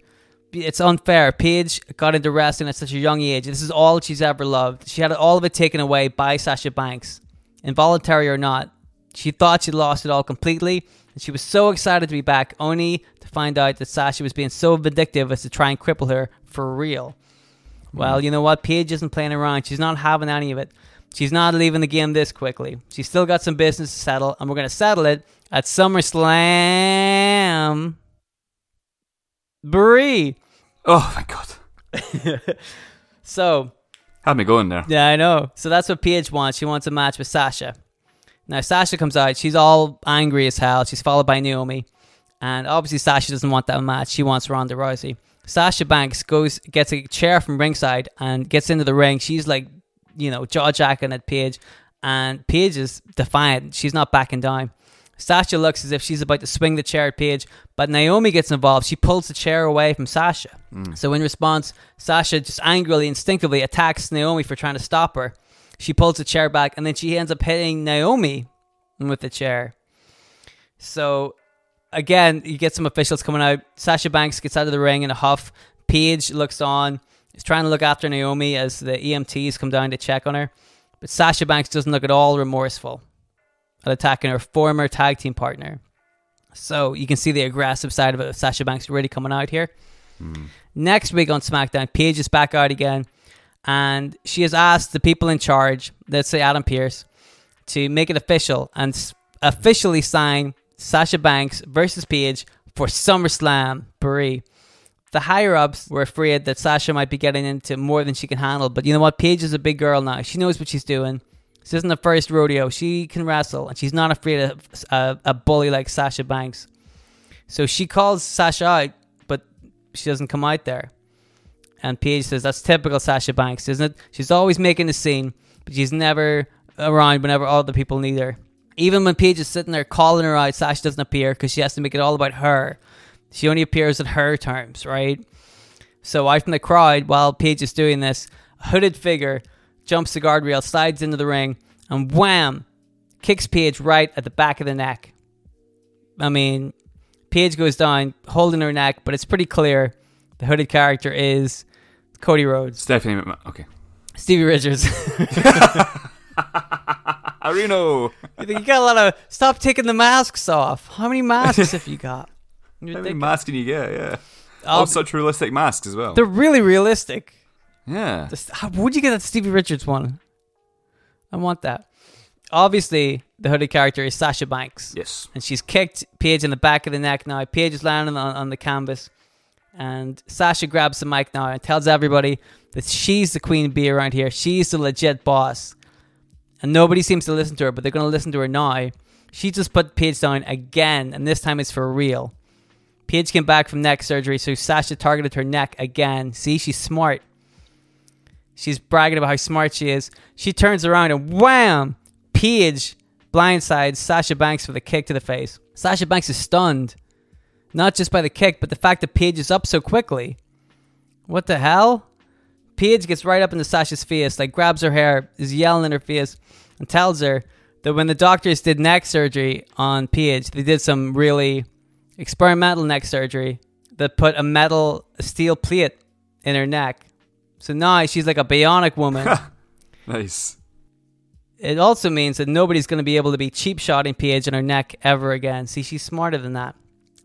[SPEAKER 2] It's unfair. Paige got into wrestling at such a young age. This is all she's ever loved. She had all of it taken away by Sasha Banks, involuntary or not. She thought she lost it all completely, and she was so excited to be back, only to find out that Sasha was being so vindictive as to try and cripple her for real. Well, mm. you know what? Paige isn't playing around. She's not having any of it. She's not leaving the game this quickly. She's still got some business to settle, and we're going to settle it at SummerSlam. Brie.
[SPEAKER 3] Oh my god.
[SPEAKER 2] So,
[SPEAKER 3] Had me going there.
[SPEAKER 2] yeah, I know. So that's what Paige wants. She wants a match with Sasha. Now, Sasha comes out. She's all angry as hell. She's followed by Naomi. And obviously, Sasha doesn't want that match. She wants Ronda Rousey. Sasha Banks goes, gets a chair from ringside and gets into the ring. She's like, you know, jaw jacking at Paige. And Paige is defiant. She's not backing down. Sasha looks as if she's about to swing the chair at Paige, but Naomi gets involved. She pulls the chair away from Sasha. Mm. So in response, Sasha just angrily, instinctively attacks Naomi for trying to stop her. She pulls the chair back, and then she ends up hitting Naomi with the chair. So again, you get some officials coming out. Sasha Banks gets out of the ring in a huff. Paige looks on, is trying to look after Naomi as the EMTs come down to check on her. But Sasha Banks doesn't look at all remorseful at attacking her former tag team partner. So you can see the aggressive side of it. Sasha Banks really coming out here. Hmm. Next week on SmackDown, Paige is back out again, and she has asked the people in charge, let's say Adam Pearce, to make it official and officially sign Sasha Banks versus Paige for SummerSlam Brie. The higher ups were afraid that Sasha might be getting into more than she can handle, but you know what? Paige is a big girl now. She knows what she's doing. This isn't the first rodeo. She can wrestle, and she's not afraid of a, a bully like Sasha Banks. So she calls Sasha out, but she doesn't come out there. And Paige says that's typical Sasha Banks, isn't it? She's always making a scene, but she's never around whenever other people need her. Even when Paige is sitting there calling her out, Sasha doesn't appear because she has to make it all about her. She only appears at her terms, right? So out from the crowd, while Paige is doing this, a hooded figure jumps the guardrail, slides into the ring, and wham, kicks Paige right at the back of the neck. I mean, Paige goes down holding her neck, but it's pretty clear the hooded character is Cody Rhodes,
[SPEAKER 3] Stephanie McMahon. Okay.
[SPEAKER 2] Stevie Richards.
[SPEAKER 3] Areno.
[SPEAKER 2] you got a lot of. Stop taking the masks off. How many masks have you got? You're
[SPEAKER 3] How many
[SPEAKER 2] thinking-
[SPEAKER 3] masks can you get? Yeah.
[SPEAKER 2] Oh,
[SPEAKER 3] Oh, such realistic masks as well.
[SPEAKER 2] they're really realistic.
[SPEAKER 3] Yeah.
[SPEAKER 2] This- How, would you get that Stevie Richards one? I want that. Obviously, the hooded character is Sasha Banks.
[SPEAKER 3] Yes.
[SPEAKER 2] and she's kicked Paige in the back of the neck now. Paige is landing on, on the canvas, and Sasha grabs the mic now and tells everybody that she's the queen bee around here. She's the legit boss, and nobody seems to listen to her, but they're going to listen to her now. She just put Paige down again, and this time it's for real. Paige came back from neck surgery, so Sasha targeted her neck again. See, she's smart. She's bragging about how smart she is. She turns around and wham! Paige blindsides Sasha Banks with a kick to the face. Sasha Banks is stunned. Not just by the kick, but the fact that Paige is up so quickly. What the hell? Paige gets right up into Sasha's face, like grabs her hair, is yelling in her face, and tells her that when the doctors did neck surgery on Paige, they did some really experimental neck surgery that put a metal a steel plate in her neck. So now she's like a bionic woman.
[SPEAKER 3] Nice.
[SPEAKER 2] it also means that nobody's going to be able to be cheap shotting Paige in her neck ever again. See, she's smarter than that.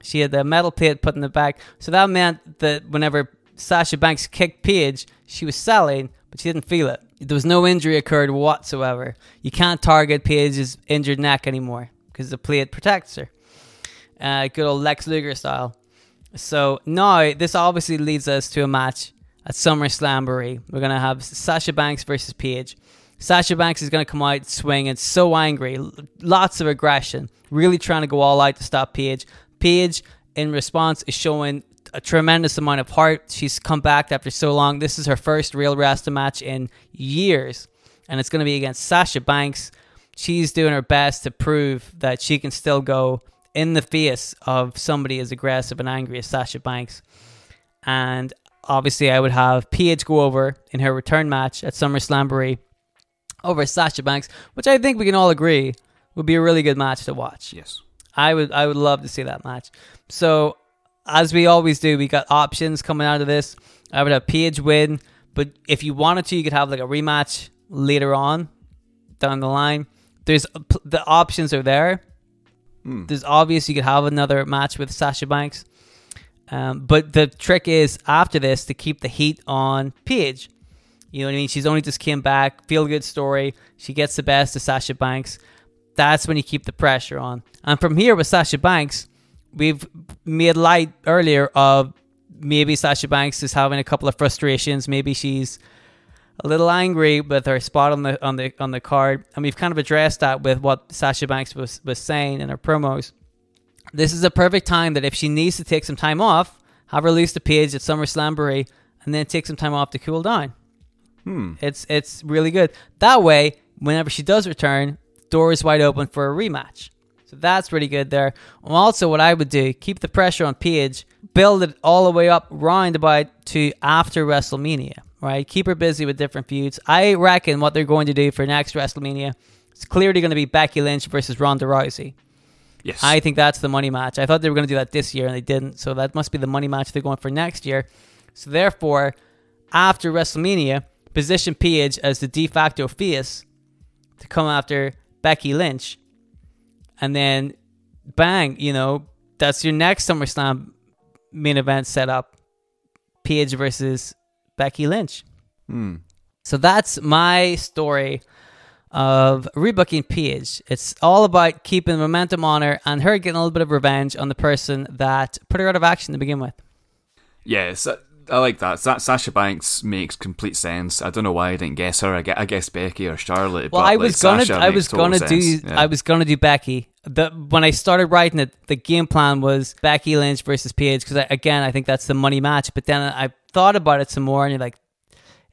[SPEAKER 2] She had the metal plate put in the back, so that meant that whenever Sasha Banks kicked Paige, she was selling, but she didn't feel it. There was no injury occurred whatsoever. You can't target Paige's injured neck anymore because the plate protects her. uh, good old Lex Luger style. So now this obviously leads us to a match at SummerSlam. We're gonna have Sasha Banks versus Paige. Sasha Banks is gonna come out swinging, so angry, lots of aggression, really trying to go all out to stop Paige. Paige, in response, is showing a tremendous amount of heart. She's come back after so long. This is her first real Rasta match in years, and it's going to be against Sasha Banks. She's doing her best to prove that she can still go in the face of somebody as aggressive and angry as Sasha Banks. And obviously, I would have Paige go over in her return match at SummerSlam over Sasha Banks, which I think we can all agree would be a really good match to watch.
[SPEAKER 3] Yes.
[SPEAKER 2] I would I would love to see that match. So as we always do, we got options coming out of this. I would have Paige win, but if you wanted to, you could have like a rematch later on down the line. There's the options are there.
[SPEAKER 3] Hmm.
[SPEAKER 2] There's obvious you could have another match with Sasha Banks, um, but the trick is after this to keep the heat on Paige. You know what I mean? She's only just came back. Feel good story. She gets the best of Sasha Banks. That's when you keep the pressure on. And from here with Sasha Banks, we've made light earlier of maybe Sasha Banks is having a couple of frustrations. Maybe she's a little angry with her spot on the on the on the card, and we've kind of addressed that with what Sasha Banks was was saying in her promos. This is a perfect time that if she needs to take some time off, have her release the page at SummerSlam and then take some time off to cool down.
[SPEAKER 3] Hmm.
[SPEAKER 2] It's it's really good. That way, whenever she does return, door is wide open for a rematch. So that's really good there. Also, what I would do, keep the pressure on Paige, build it all the way up round about to after WrestleMania, right? Keep her busy with different feuds. I reckon what they're going to do for next WrestleMania is clearly going to be Becky Lynch versus Ronda Rousey.
[SPEAKER 3] Yes.
[SPEAKER 2] I think that's the money match. I thought they were going to do that this year and they didn't. So that must be the money match they're going for next year. So therefore, after WrestleMania, position Paige as the de facto face to come after Becky Lynch. And then bang, you know, that's your next SummerSlam main event set up. Paige versus Becky Lynch.
[SPEAKER 3] Hmm.
[SPEAKER 2] So that's my story of rebooking Paige. It's all about keeping momentum on her and her getting a little bit of revenge on the person that put her out of action to begin with.
[SPEAKER 3] Yes, I like that. Sa- Sasha Banks makes complete sense. I don't know why I didn't guess her. I, guess, I guess Becky or Charlotte.
[SPEAKER 2] Well, I
[SPEAKER 3] like,
[SPEAKER 2] was gonna,
[SPEAKER 3] Sasha
[SPEAKER 2] I was gonna do.
[SPEAKER 3] Yeah.
[SPEAKER 2] I was gonna do Becky. The when I started writing it, the game plan was Becky Lynch versus Paige because again, I think that's the money match. But then I thought about it some more, and you're like,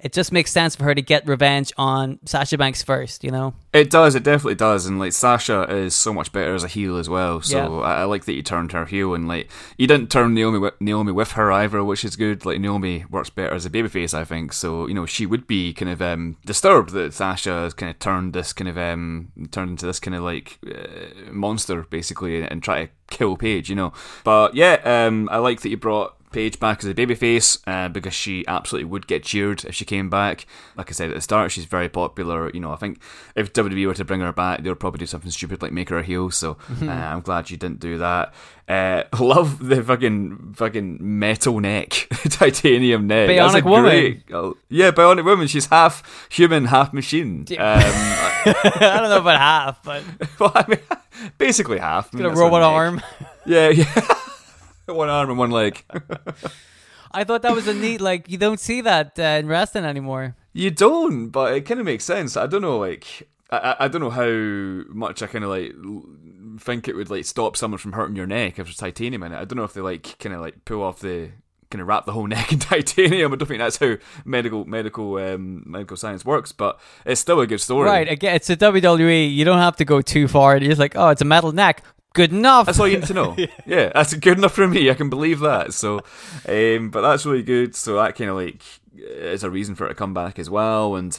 [SPEAKER 2] it just makes sense for her to get revenge on Sasha Banks first, you know?
[SPEAKER 3] It does. It definitely does. And like Sasha is so much better as a heel as well. So
[SPEAKER 2] Yeah.
[SPEAKER 3] I, I like that you turned her heel and like you didn't turn Naomi wi- Naomi with her either, which is good. Like Naomi works better as a babyface, I think. So you know she would be kind of um, disturbed that Sasha has kind of turned this kind of um, turned into this kind of like uh, monster basically and, and try to kill Paige. You know. But yeah, um, I like that you brought. Paige back as a babyface uh, because she absolutely would get cheered if she came back. Like I said at the start, she's very popular. You know, I think if WWE were to bring her back, they would probably do something stupid like make her a heel. So uh, I'm glad she didn't do that. Uh, love the fucking fucking metal neck, titanium neck.
[SPEAKER 2] Bionic woman.
[SPEAKER 3] great- oh, yeah, bionic woman. She's half human, half machine. Um,
[SPEAKER 2] I don't know about half, but
[SPEAKER 3] well, I mean, basically half. I mean,
[SPEAKER 2] got a robot arm.
[SPEAKER 3] Yeah, yeah. one arm and one leg.
[SPEAKER 2] I thought that was a neat, like, you don't see that uh, in wrestling anymore.
[SPEAKER 3] You don't, but it kind of makes sense. I don't know, like I, I- don't know how much I kind of like think it would like stop someone from hurting your neck if there's titanium in it. I don't know if they like kind of like pull off the kind of wrap the whole neck in titanium. I don't think that's how medical medical um, medical science works, but it's still a good story.
[SPEAKER 2] Right, again, it's a WWE. You don't have to go too far. You're just like, oh, it's a metal neck. Good enough.
[SPEAKER 3] That's all you need to know. yeah, that's good enough for me. I can believe that. So, um, but that's really good. So that kind of like is a reason for it to come back as well. And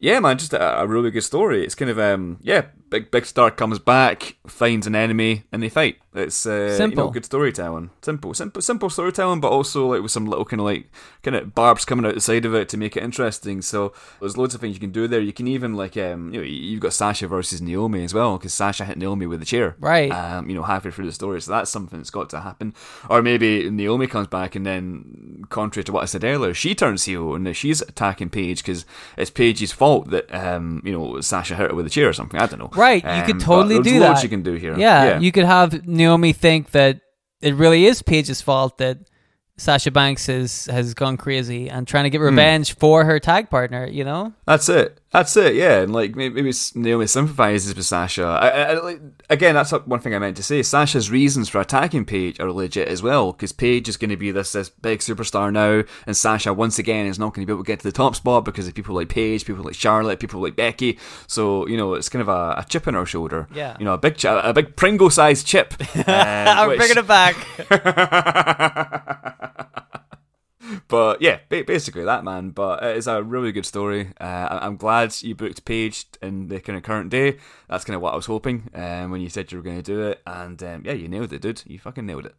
[SPEAKER 3] yeah, man, just a, a really good story. It's kind of um, yeah, big big star comes back, finds an enemy, and they fight. It's uh, you
[SPEAKER 2] Simple.
[SPEAKER 3] know, good storytelling. Simple, simple, simple storytelling, but also like with some little kind of like kind of barbs coming out the side of it to make it interesting. So there's loads of things you can do there. You can even like um, you know, you've got Sasha versus Naomi as well because Sasha hit Naomi with a chair
[SPEAKER 2] Right.
[SPEAKER 3] um, you know, halfway through the story. So that's something that's got to happen. Or maybe Naomi comes back and then, contrary to what I said earlier, she turns heel and she's attacking Paige because it's Paige's fault that, um, you know, Sasha hit her with a chair or something. I don't know.
[SPEAKER 2] Right, you could
[SPEAKER 3] Um,
[SPEAKER 2] totally do that.
[SPEAKER 3] you can do here.
[SPEAKER 2] Yeah, you could have Naomi think that it really is Paige's fault that Sasha Banks has has gone crazy and trying to get
[SPEAKER 3] Hmm.
[SPEAKER 2] revenge for her tag partner. You know,
[SPEAKER 3] That's it. That's it. Yeah, and like maybe, Naomi sympathizes with Sasha. I, I, like, again, that's one thing I meant to say. Sasha's reasons for attacking Paige are legit as well, because Paige is going to be this this big superstar now, and Sasha once again is not going to be able to get to the top spot because of people like Paige, people like Charlotte, people like Becky. So you know, it's kind of a, a chip on her shoulder.
[SPEAKER 2] Yeah.
[SPEAKER 3] you know, a big chi- a big Pringle sized chip. uh,
[SPEAKER 2] I'm
[SPEAKER 3] which-
[SPEAKER 2] bringing it back.
[SPEAKER 3] but yeah, basically that man. But it is a really good story. Uh, I'm glad you booked Paige in the kind of current day. That's kind of what I was hoping um, when you said you were going to do it. And um, yeah, you nailed it, dude. You fucking nailed it.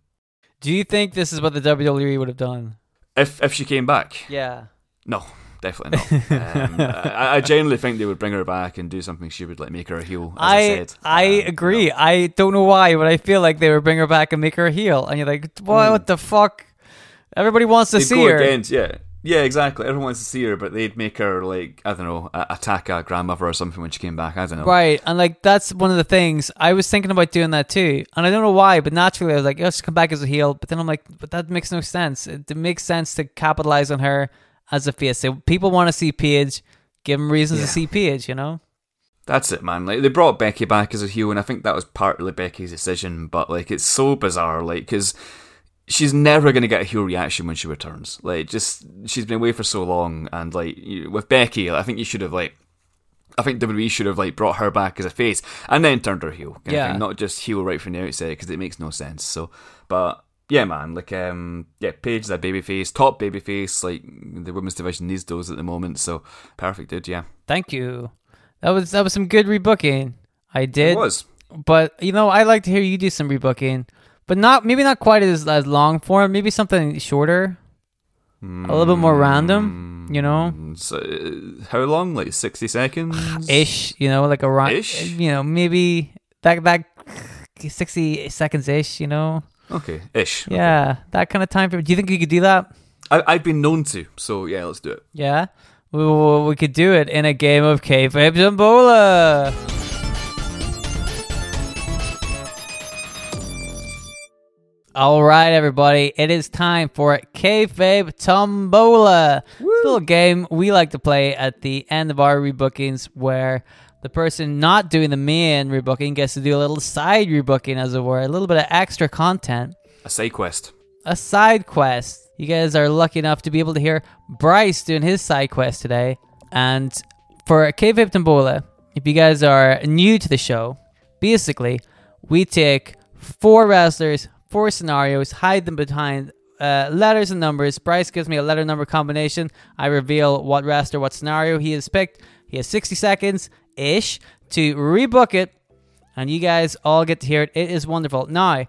[SPEAKER 2] Do you think this is what the WWE would have done?
[SPEAKER 3] If if she came back,
[SPEAKER 2] Yeah.
[SPEAKER 3] no, definitely not. um, I, I genuinely think they would bring her back and do something stupid like make her a heel. As I,
[SPEAKER 2] I
[SPEAKER 3] said,
[SPEAKER 2] I
[SPEAKER 3] Um,
[SPEAKER 2] agree.
[SPEAKER 3] no.
[SPEAKER 2] I don't know why, but I feel like they would bring her back and make her a heel, and you're like, what, what the fuck? Everybody wants to.
[SPEAKER 3] They'd
[SPEAKER 2] see her.
[SPEAKER 3] against yeah. Yeah, exactly. Everyone wants to see her, but they'd make her like I don't know, attack a grandmother or something when she came back. I don't know.
[SPEAKER 2] Right, and like that's one of the things I was thinking about doing that too, and I don't know why, but naturally I was like, oh, let's come back as a heel. But then I'm like, but that makes no sense. It, it makes sense to capitalize on her as a face. So people want to see Paige, give them reasons
[SPEAKER 3] Yeah.
[SPEAKER 2] to see Paige. You know?
[SPEAKER 3] That's it, man. Like they brought Becky back as a heel, and I think that was partly Becky's decision. But like, it's so bizarre, like because she's never going to get a heel reaction when she returns. Like, just she's been away for so long, and like you, with Becky, I think you should have like. I think WWE should have like brought her back as a face and then turned her heel.
[SPEAKER 2] Yeah.
[SPEAKER 3] thing, not just heel right from the outset because it makes no sense. So, but yeah, man, like um, yeah, Paige is a babyface, top babyface. Like the women's division needs those at the moment. So perfect, dude. Yeah,
[SPEAKER 2] Thank you. That was that was some good rebooking. I did.
[SPEAKER 3] it was.
[SPEAKER 2] But you know, I like to hear you do some rebooking, but not maybe not quite as as long form. Maybe something shorter, a little bit more random. You know,
[SPEAKER 3] Mm, So, uh, how long? Like sixty seconds
[SPEAKER 2] ish. You know, like a run.
[SPEAKER 3] Ish?
[SPEAKER 2] You know, maybe that that sixty seconds ish. You know,
[SPEAKER 3] Okay, ish. Okay.
[SPEAKER 2] yeah, that kind of time frame. Do you think you could do that?
[SPEAKER 3] I, I've been known to, so yeah, let's do it.
[SPEAKER 2] Yeah, we, we, we could do it in a game of kayfabe tombola. All right, everybody, it is time for kayfabe tombola. It's a little game we like to play at the end of our rebookings, where the person not doing the main rebooking gets to do a little side rebooking, as it were, a little bit of extra content
[SPEAKER 3] A side quest.
[SPEAKER 2] a side quest. You guys are lucky enough to be able to hear Bryce doing his side quest today. And for kayfabe tombola, if you guys are new to the show, basically, we take four wrestlers, four scenarios, hide them behind uh, letters and numbers. Bryce gives me a letter number combination. I reveal what wrestler, what scenario he has picked. He has 60 seconds ish to rebook it, and you guys all get to hear it. It is wonderful. Now,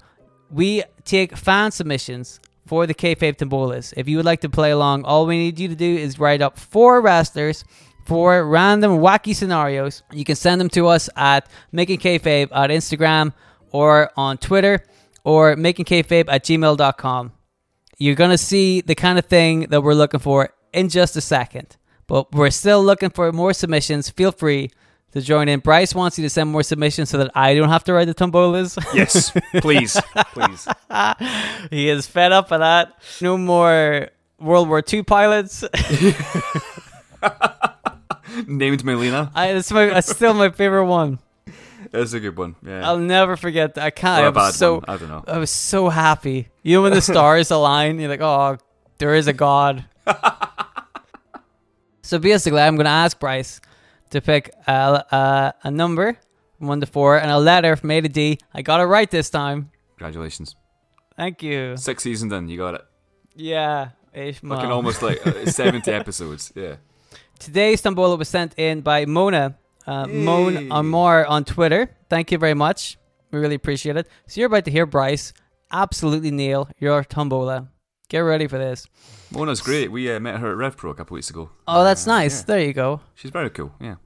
[SPEAKER 2] we take fan submissions for the kayfabe tombolas. If you would like to play along, all we need you to do is write up four wrestlers, for random wacky scenarios. You can send them to us at Making Kayfabe at Instagram or on Twitter or Making Kayfabe at gmail.com. You're going to see the kind of thing that we're looking for in just a second. But we're still looking for more submissions. Feel free to join in. Bryce wants you to send more submissions so that I don't have to write the tombolas.
[SPEAKER 3] Yes, please, please.
[SPEAKER 2] he is fed up of that. No more World War II pilots.
[SPEAKER 3] Named Melina.
[SPEAKER 2] I, it's, my, it's still my favorite one.
[SPEAKER 3] That's a good one. Yeah.
[SPEAKER 2] I'll never forget that. I can't. I was so
[SPEAKER 3] one. I don't know.
[SPEAKER 2] I was so happy. You know when the stars align, you're like, oh, there is a God. so basically, I'm going to ask Bryce to pick a, a, a number from one to four and a letter from A to D. I got it right this time.
[SPEAKER 3] Congratulations.
[SPEAKER 2] Thank you.
[SPEAKER 3] Six seasons in, you got it.
[SPEAKER 2] Yeah. Ish,
[SPEAKER 3] Fucking almost like uh, 70 episodes. Yeah.
[SPEAKER 2] Today's Tombola was sent in by Mona. Uh, Moan
[SPEAKER 3] Yay.
[SPEAKER 2] Amar on Twitter. Thank you very much. We really appreciate it. So you're about to hear Bryce absolutely nail your Tombola. Get ready for this.
[SPEAKER 3] Mona's great. We uh, met her at RevPro a couple weeks ago.
[SPEAKER 2] Oh, that's nice.
[SPEAKER 3] yeah.
[SPEAKER 2] There you go.
[SPEAKER 3] She's very cool. Yeah.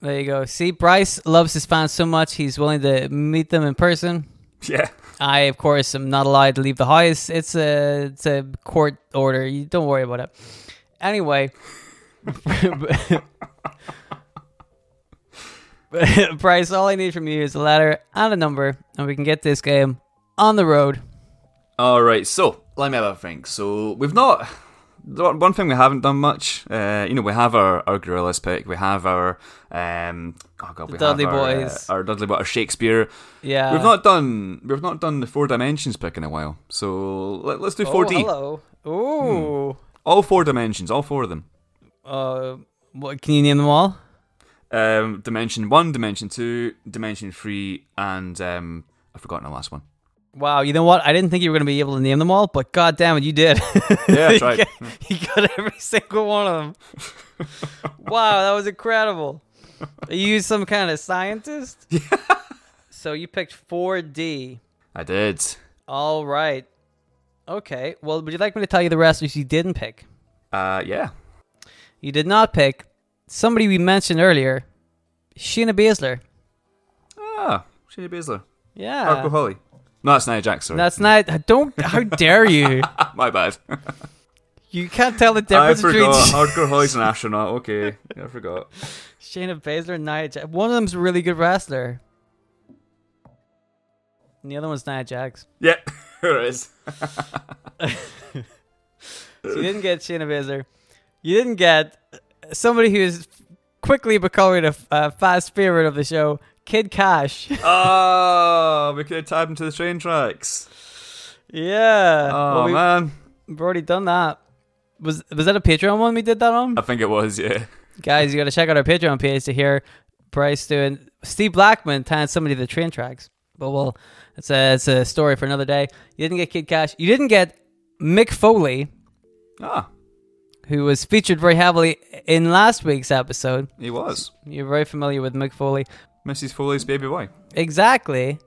[SPEAKER 2] There you go. See, Bryce loves his fans so much he's willing to meet them in person.
[SPEAKER 3] Yeah.
[SPEAKER 2] I, of course, am not allowed to leave the house. It's a it's a court order. You don't worry about it. Anyway, Bryce, all I need from you is a letter and a number, and we can get this game on the road.
[SPEAKER 3] All right, so let me have a think. So we've not. One thing we haven't done much, uh, you know, we have our, our Gorillas pick, we have our, um, oh god, we
[SPEAKER 2] Dudley
[SPEAKER 3] have our,
[SPEAKER 2] Boys.
[SPEAKER 3] uh, our Dudley Boys, our Shakespeare.
[SPEAKER 2] Yeah.
[SPEAKER 3] we've not done, we've not done the four dimensions pick in a while. So let, let's do
[SPEAKER 2] Oh,
[SPEAKER 3] four D.
[SPEAKER 2] hello. Ooh.
[SPEAKER 3] All four dimensions, all four of them.
[SPEAKER 2] Uh, what, can you name them all?
[SPEAKER 3] Um, dimension one, dimension two, dimension three, and um, I've forgotten the last one.
[SPEAKER 2] Wow, you know what? I didn't think you were going to be able to name them all, but god damn it, you did.
[SPEAKER 3] Yeah,
[SPEAKER 2] you,
[SPEAKER 3] that's right.
[SPEAKER 2] got, you got every single one of them. wow, that was incredible. Are you some kind of scientist? Yeah. So you picked 4D.
[SPEAKER 3] I did.
[SPEAKER 2] All right. Okay. Well, would you like me to tell you the rest which you didn't pick?
[SPEAKER 3] Uh, yeah.
[SPEAKER 2] You did not pick somebody we mentioned earlier, Shayna Baszler.
[SPEAKER 3] Ah, Shady Baszler.
[SPEAKER 2] Yeah.
[SPEAKER 3] Hardcore Holly. No, that's Nia Jax, sorry.
[SPEAKER 2] That's not. Don't. How dare you?
[SPEAKER 3] My bad.
[SPEAKER 2] You can't tell the
[SPEAKER 3] I
[SPEAKER 2] difference between
[SPEAKER 3] forgot. Hardcore Holly's an astronaut. Okay, I forgot.
[SPEAKER 2] Shayna Baszler and Nia Jax. One of them's a really good wrestler. And the other one's Nia Jax.
[SPEAKER 3] Yeah, there is.
[SPEAKER 2] So you didn't get Shayna Baszler. You didn't get somebody who is quickly becoming a, a fast favorite of the show, Kid Kash.
[SPEAKER 3] Oh, we could have tied him to the train tracks.
[SPEAKER 2] yeah.
[SPEAKER 3] Oh
[SPEAKER 2] Well, we,
[SPEAKER 3] man,
[SPEAKER 2] We've already done that. Was was that a Patreon one we did that on?
[SPEAKER 3] I think it was. Yeah.
[SPEAKER 2] Guys, you got to check out our Patreon page to hear Bryce doing Steve Blackman tying somebody to the train tracks. But well, it's a it's a story for another day. You didn't get Kid Kash. You didn't get Mick Foley,
[SPEAKER 3] Ah,
[SPEAKER 2] who was featured very heavily in last week's episode.
[SPEAKER 3] he was
[SPEAKER 2] You're very familiar with Mick Foley.
[SPEAKER 3] Mrs. Foley's baby boy.
[SPEAKER 2] Exactly.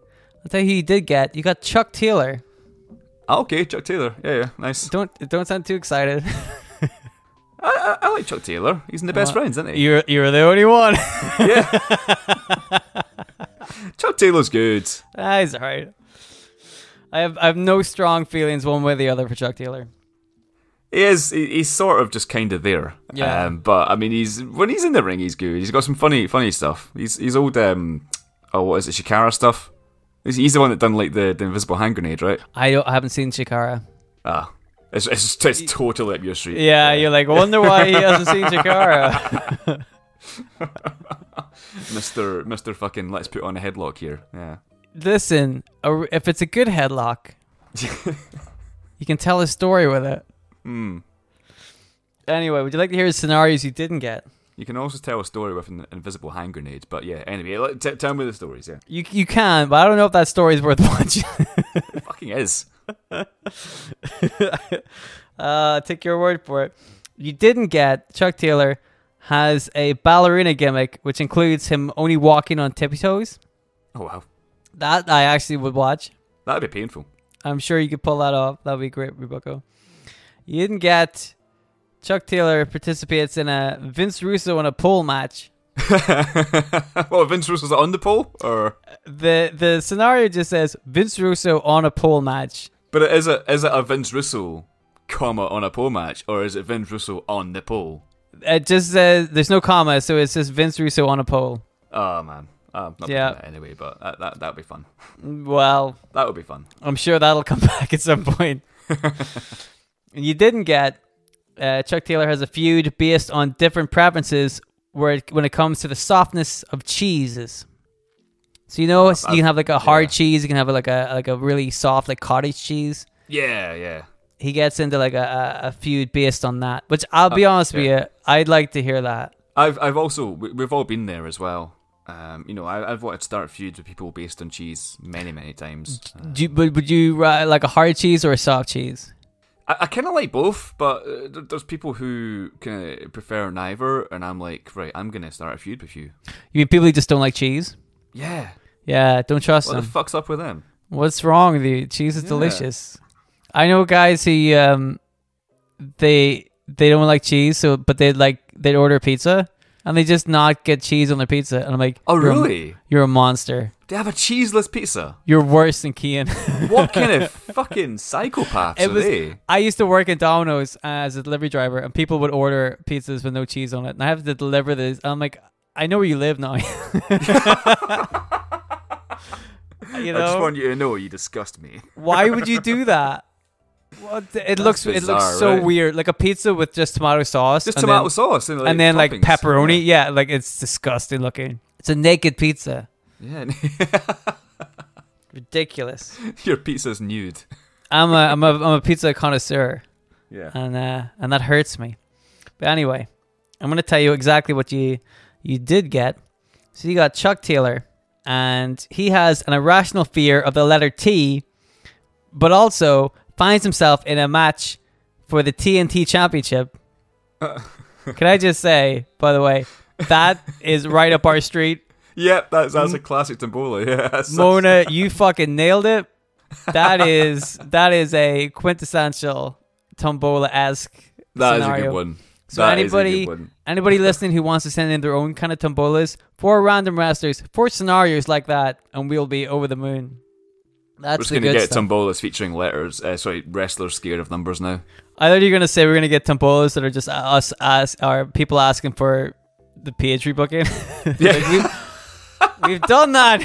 [SPEAKER 2] I'll tell you who you did get. You got Chuck Taylor.
[SPEAKER 3] Ah, okay, Chuck Taylor. Yeah, yeah, nice.
[SPEAKER 2] Don't don't sound too excited.
[SPEAKER 3] I, I, I like Chuck Taylor. He's in the best friends, isn't he?
[SPEAKER 2] you're you're the only one. Yeah.
[SPEAKER 3] Chuck Taylor's good.
[SPEAKER 2] ah, he's alright. I have I have no strong feelings one way or the other for Chuck Taylor.
[SPEAKER 3] He is. He's sort of just kind of there.
[SPEAKER 2] Yeah.
[SPEAKER 3] Um, but I mean, he's when he's in the ring, he's good. He's got some funny, funny stuff. He's he's old. Um, oh, what is it? Chikara stuff. He's, he's the one that done like the, the invisible hand grenade, right?
[SPEAKER 2] I don't, I haven't seen Chikara.
[SPEAKER 3] Ah, it's it's, it's totally up your street.
[SPEAKER 2] Yeah, you're like, wonder why he hasn't seen Chikara.
[SPEAKER 3] Mister Mister fucking. Let's put on a headlock here. Yeah.
[SPEAKER 2] Listen, if it's a good headlock, you can tell a story with it.
[SPEAKER 3] Hmm.
[SPEAKER 2] Anyway, would you like to hear the scenarios you didn't get?
[SPEAKER 3] You can also tell a story with an invisible hand grenade. But yeah. Anyway, t- tell me the stories. Yeah.
[SPEAKER 2] You you can, but I don't know if that story is worth watching.
[SPEAKER 3] It fucking is.
[SPEAKER 2] uh, take your word for it. You didn't get Chuck Taylor has a ballerina gimmick, which includes him only walking on tippy toes.
[SPEAKER 3] Oh wow.
[SPEAKER 2] That I actually would watch.
[SPEAKER 3] That'd be painful.
[SPEAKER 2] I'm sure you could pull that off. That'd be great, Rebucco. You didn't get Chuck Taylor participates in a Vince Russo in a pole match.
[SPEAKER 3] well, Vince Russo's on the pole, or
[SPEAKER 2] The the scenario just says Vince Russo on a pole match.
[SPEAKER 3] but is it is it a Vince Russo, comma on a pole match, or is it Vince Russo on the pole?
[SPEAKER 2] It just says there's no comma, so it's just Vince Russo on a pole.
[SPEAKER 3] Oh ah, man, ah, I'm not
[SPEAKER 2] Yeah.
[SPEAKER 3] anyway, but that that that'd be fun.
[SPEAKER 2] Well,
[SPEAKER 3] That would be fun.
[SPEAKER 2] I'm sure that'll come back at some point. you didn't get uh, Chuck Taylor has a feud based on different preferences where it, when it comes to the softness of cheeses. So you know you can have like a hard
[SPEAKER 3] yeah.
[SPEAKER 2] cheese, you can have like a like a really soft like cottage cheese.
[SPEAKER 3] Yeah, yeah.
[SPEAKER 2] He gets into like a, a, feud based on that, which I'll be
[SPEAKER 3] Uh,
[SPEAKER 2] honest with you, I'd like to hear that.
[SPEAKER 3] I've I've also we- we've all been there as well. Um, you know, I, I've wanted to start feuds with people based on cheese many many times. Uh,
[SPEAKER 2] Do you, would, would you uh, like a hard cheese or a soft cheese?
[SPEAKER 3] I, I kind of like both, but uh, there's people who kind of prefer neither, and I'm like, right, I'm gonna start a feud with you.
[SPEAKER 2] You mean people who just don't like cheese?
[SPEAKER 3] Yeah.
[SPEAKER 2] Yeah, don't trust
[SPEAKER 3] What
[SPEAKER 2] them.
[SPEAKER 3] the fuck's up with them?
[SPEAKER 2] What's wrong with you? Cheese is
[SPEAKER 3] Yeah.
[SPEAKER 2] delicious. I know guys who um they they don't like cheese, so but they like they'd order pizza and they just not get cheese on their pizza, and I'm like,
[SPEAKER 3] Oh,
[SPEAKER 2] "You're a-
[SPEAKER 3] really?
[SPEAKER 2] You're a monster.
[SPEAKER 3] They have a cheeseless pizza.
[SPEAKER 2] You're worse than Kian.
[SPEAKER 3] What kind of fucking psychopaths
[SPEAKER 2] It
[SPEAKER 3] are
[SPEAKER 2] was-
[SPEAKER 3] they?
[SPEAKER 2] I used to work at Domino's as a delivery driver, and people would order pizzas with no cheese on it, and I have to deliver this. I'm like, I know where you live now. you
[SPEAKER 3] I just
[SPEAKER 2] know,
[SPEAKER 3] want you to know you disgust me.
[SPEAKER 2] why would you do that? What? It looks it looks so
[SPEAKER 3] right?
[SPEAKER 2] weird, like a pizza with just tomato sauce,
[SPEAKER 3] Just tomato
[SPEAKER 2] then,
[SPEAKER 3] sauce and, like,
[SPEAKER 2] and then like
[SPEAKER 3] toppings.
[SPEAKER 2] pepperoni. Yeah, like it's disgusting looking. It's a naked pizza.
[SPEAKER 3] Yeah,
[SPEAKER 2] Ridiculous.
[SPEAKER 3] your pizza's nude.
[SPEAKER 2] I'm a I'm a I'm a pizza connoisseur.
[SPEAKER 3] Yeah.
[SPEAKER 2] and uh, and that hurts me. But anyway, I'm gonna tell you exactly what you you did get. So you got Chuck Taylor, and he has an irrational fear of the letter T, but also finds himself in a match for the TNT Championship. Can I just say, by the way, that is right up our street.
[SPEAKER 3] Yep, that's that's a classic Tombola. Yeah, that's-
[SPEAKER 2] Mona, you fucking nailed it. That is that is a quintessential Tombola esque
[SPEAKER 3] that is a good one.
[SPEAKER 2] So
[SPEAKER 3] That is a good
[SPEAKER 2] anybody
[SPEAKER 3] one.
[SPEAKER 2] anybody listening who wants to send in their own kind of tombolas for random wrestlers for scenarios like that, and we'll be over the moon. That's
[SPEAKER 3] We're just
[SPEAKER 2] the
[SPEAKER 3] gonna
[SPEAKER 2] good
[SPEAKER 3] get
[SPEAKER 2] stuff.
[SPEAKER 3] Tombolas featuring letters. Uh, sorry, wrestlers scared of numbers now.
[SPEAKER 2] I thought you were gonna say we're gonna get tombolas that are just us as are people asking for the Paige rebooking.
[SPEAKER 3] Yeah.
[SPEAKER 2] Like, we've, we've done that.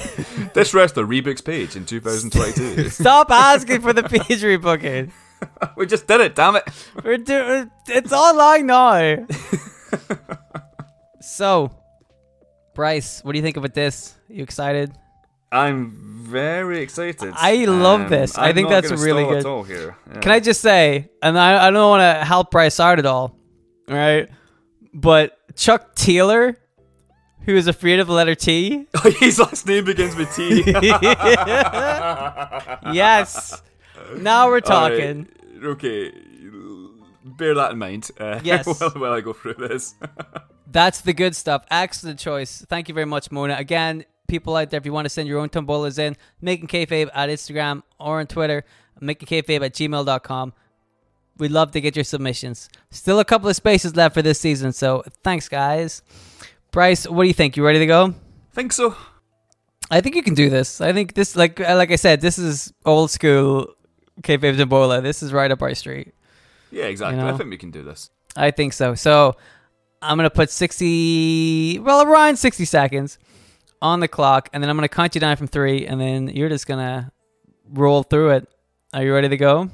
[SPEAKER 3] this wrestler rebooks Paige in 2022.
[SPEAKER 2] Stop asking for the Paige rebooking.
[SPEAKER 3] we just did it. Damn it.
[SPEAKER 2] We're doing uh, it's online now. so, Bryce, what do you think about this? Are You excited?
[SPEAKER 3] I'm very excited.
[SPEAKER 2] I love um, this. I
[SPEAKER 3] I'm
[SPEAKER 2] think
[SPEAKER 3] not
[SPEAKER 2] that's really
[SPEAKER 3] stall
[SPEAKER 2] good.
[SPEAKER 3] At all here. Yeah.
[SPEAKER 2] Can I just say, and I, I don't want to help Bryce out at all, all right? But Chuck Taylor, who is afraid of the letter T,
[SPEAKER 3] His last name begins with T.
[SPEAKER 2] yes. Now we're
[SPEAKER 3] All right,
[SPEAKER 2] talking.
[SPEAKER 3] Okay. Bear that in mind. Uh,
[SPEAKER 2] Yes.
[SPEAKER 3] while, while I go through this.
[SPEAKER 2] That's the good stuff. Excellent choice. Thank you very much, Mona. Again, people out there, if you want to send your own tombolas in, making kayfabe at Instagram or on Twitter, making kayfabe at gmail.com. We'd love to get your submissions. Still a couple of spaces left for this season, so thanks, guys. Bryce, what do you think? You ready to go?
[SPEAKER 3] Think so.
[SPEAKER 2] I think you can do this. I think this, like uh, like I said, this is old school kayfabe tombola. This is right up our street.
[SPEAKER 3] Yeah, exactly.
[SPEAKER 2] You know?
[SPEAKER 3] I think we can do this.
[SPEAKER 2] I think so. So I'm gonna put sixty, well, around sixty seconds on the clock, and then I'm gonna count you down from three, and then you're just gonna roll through it. Are you ready to go?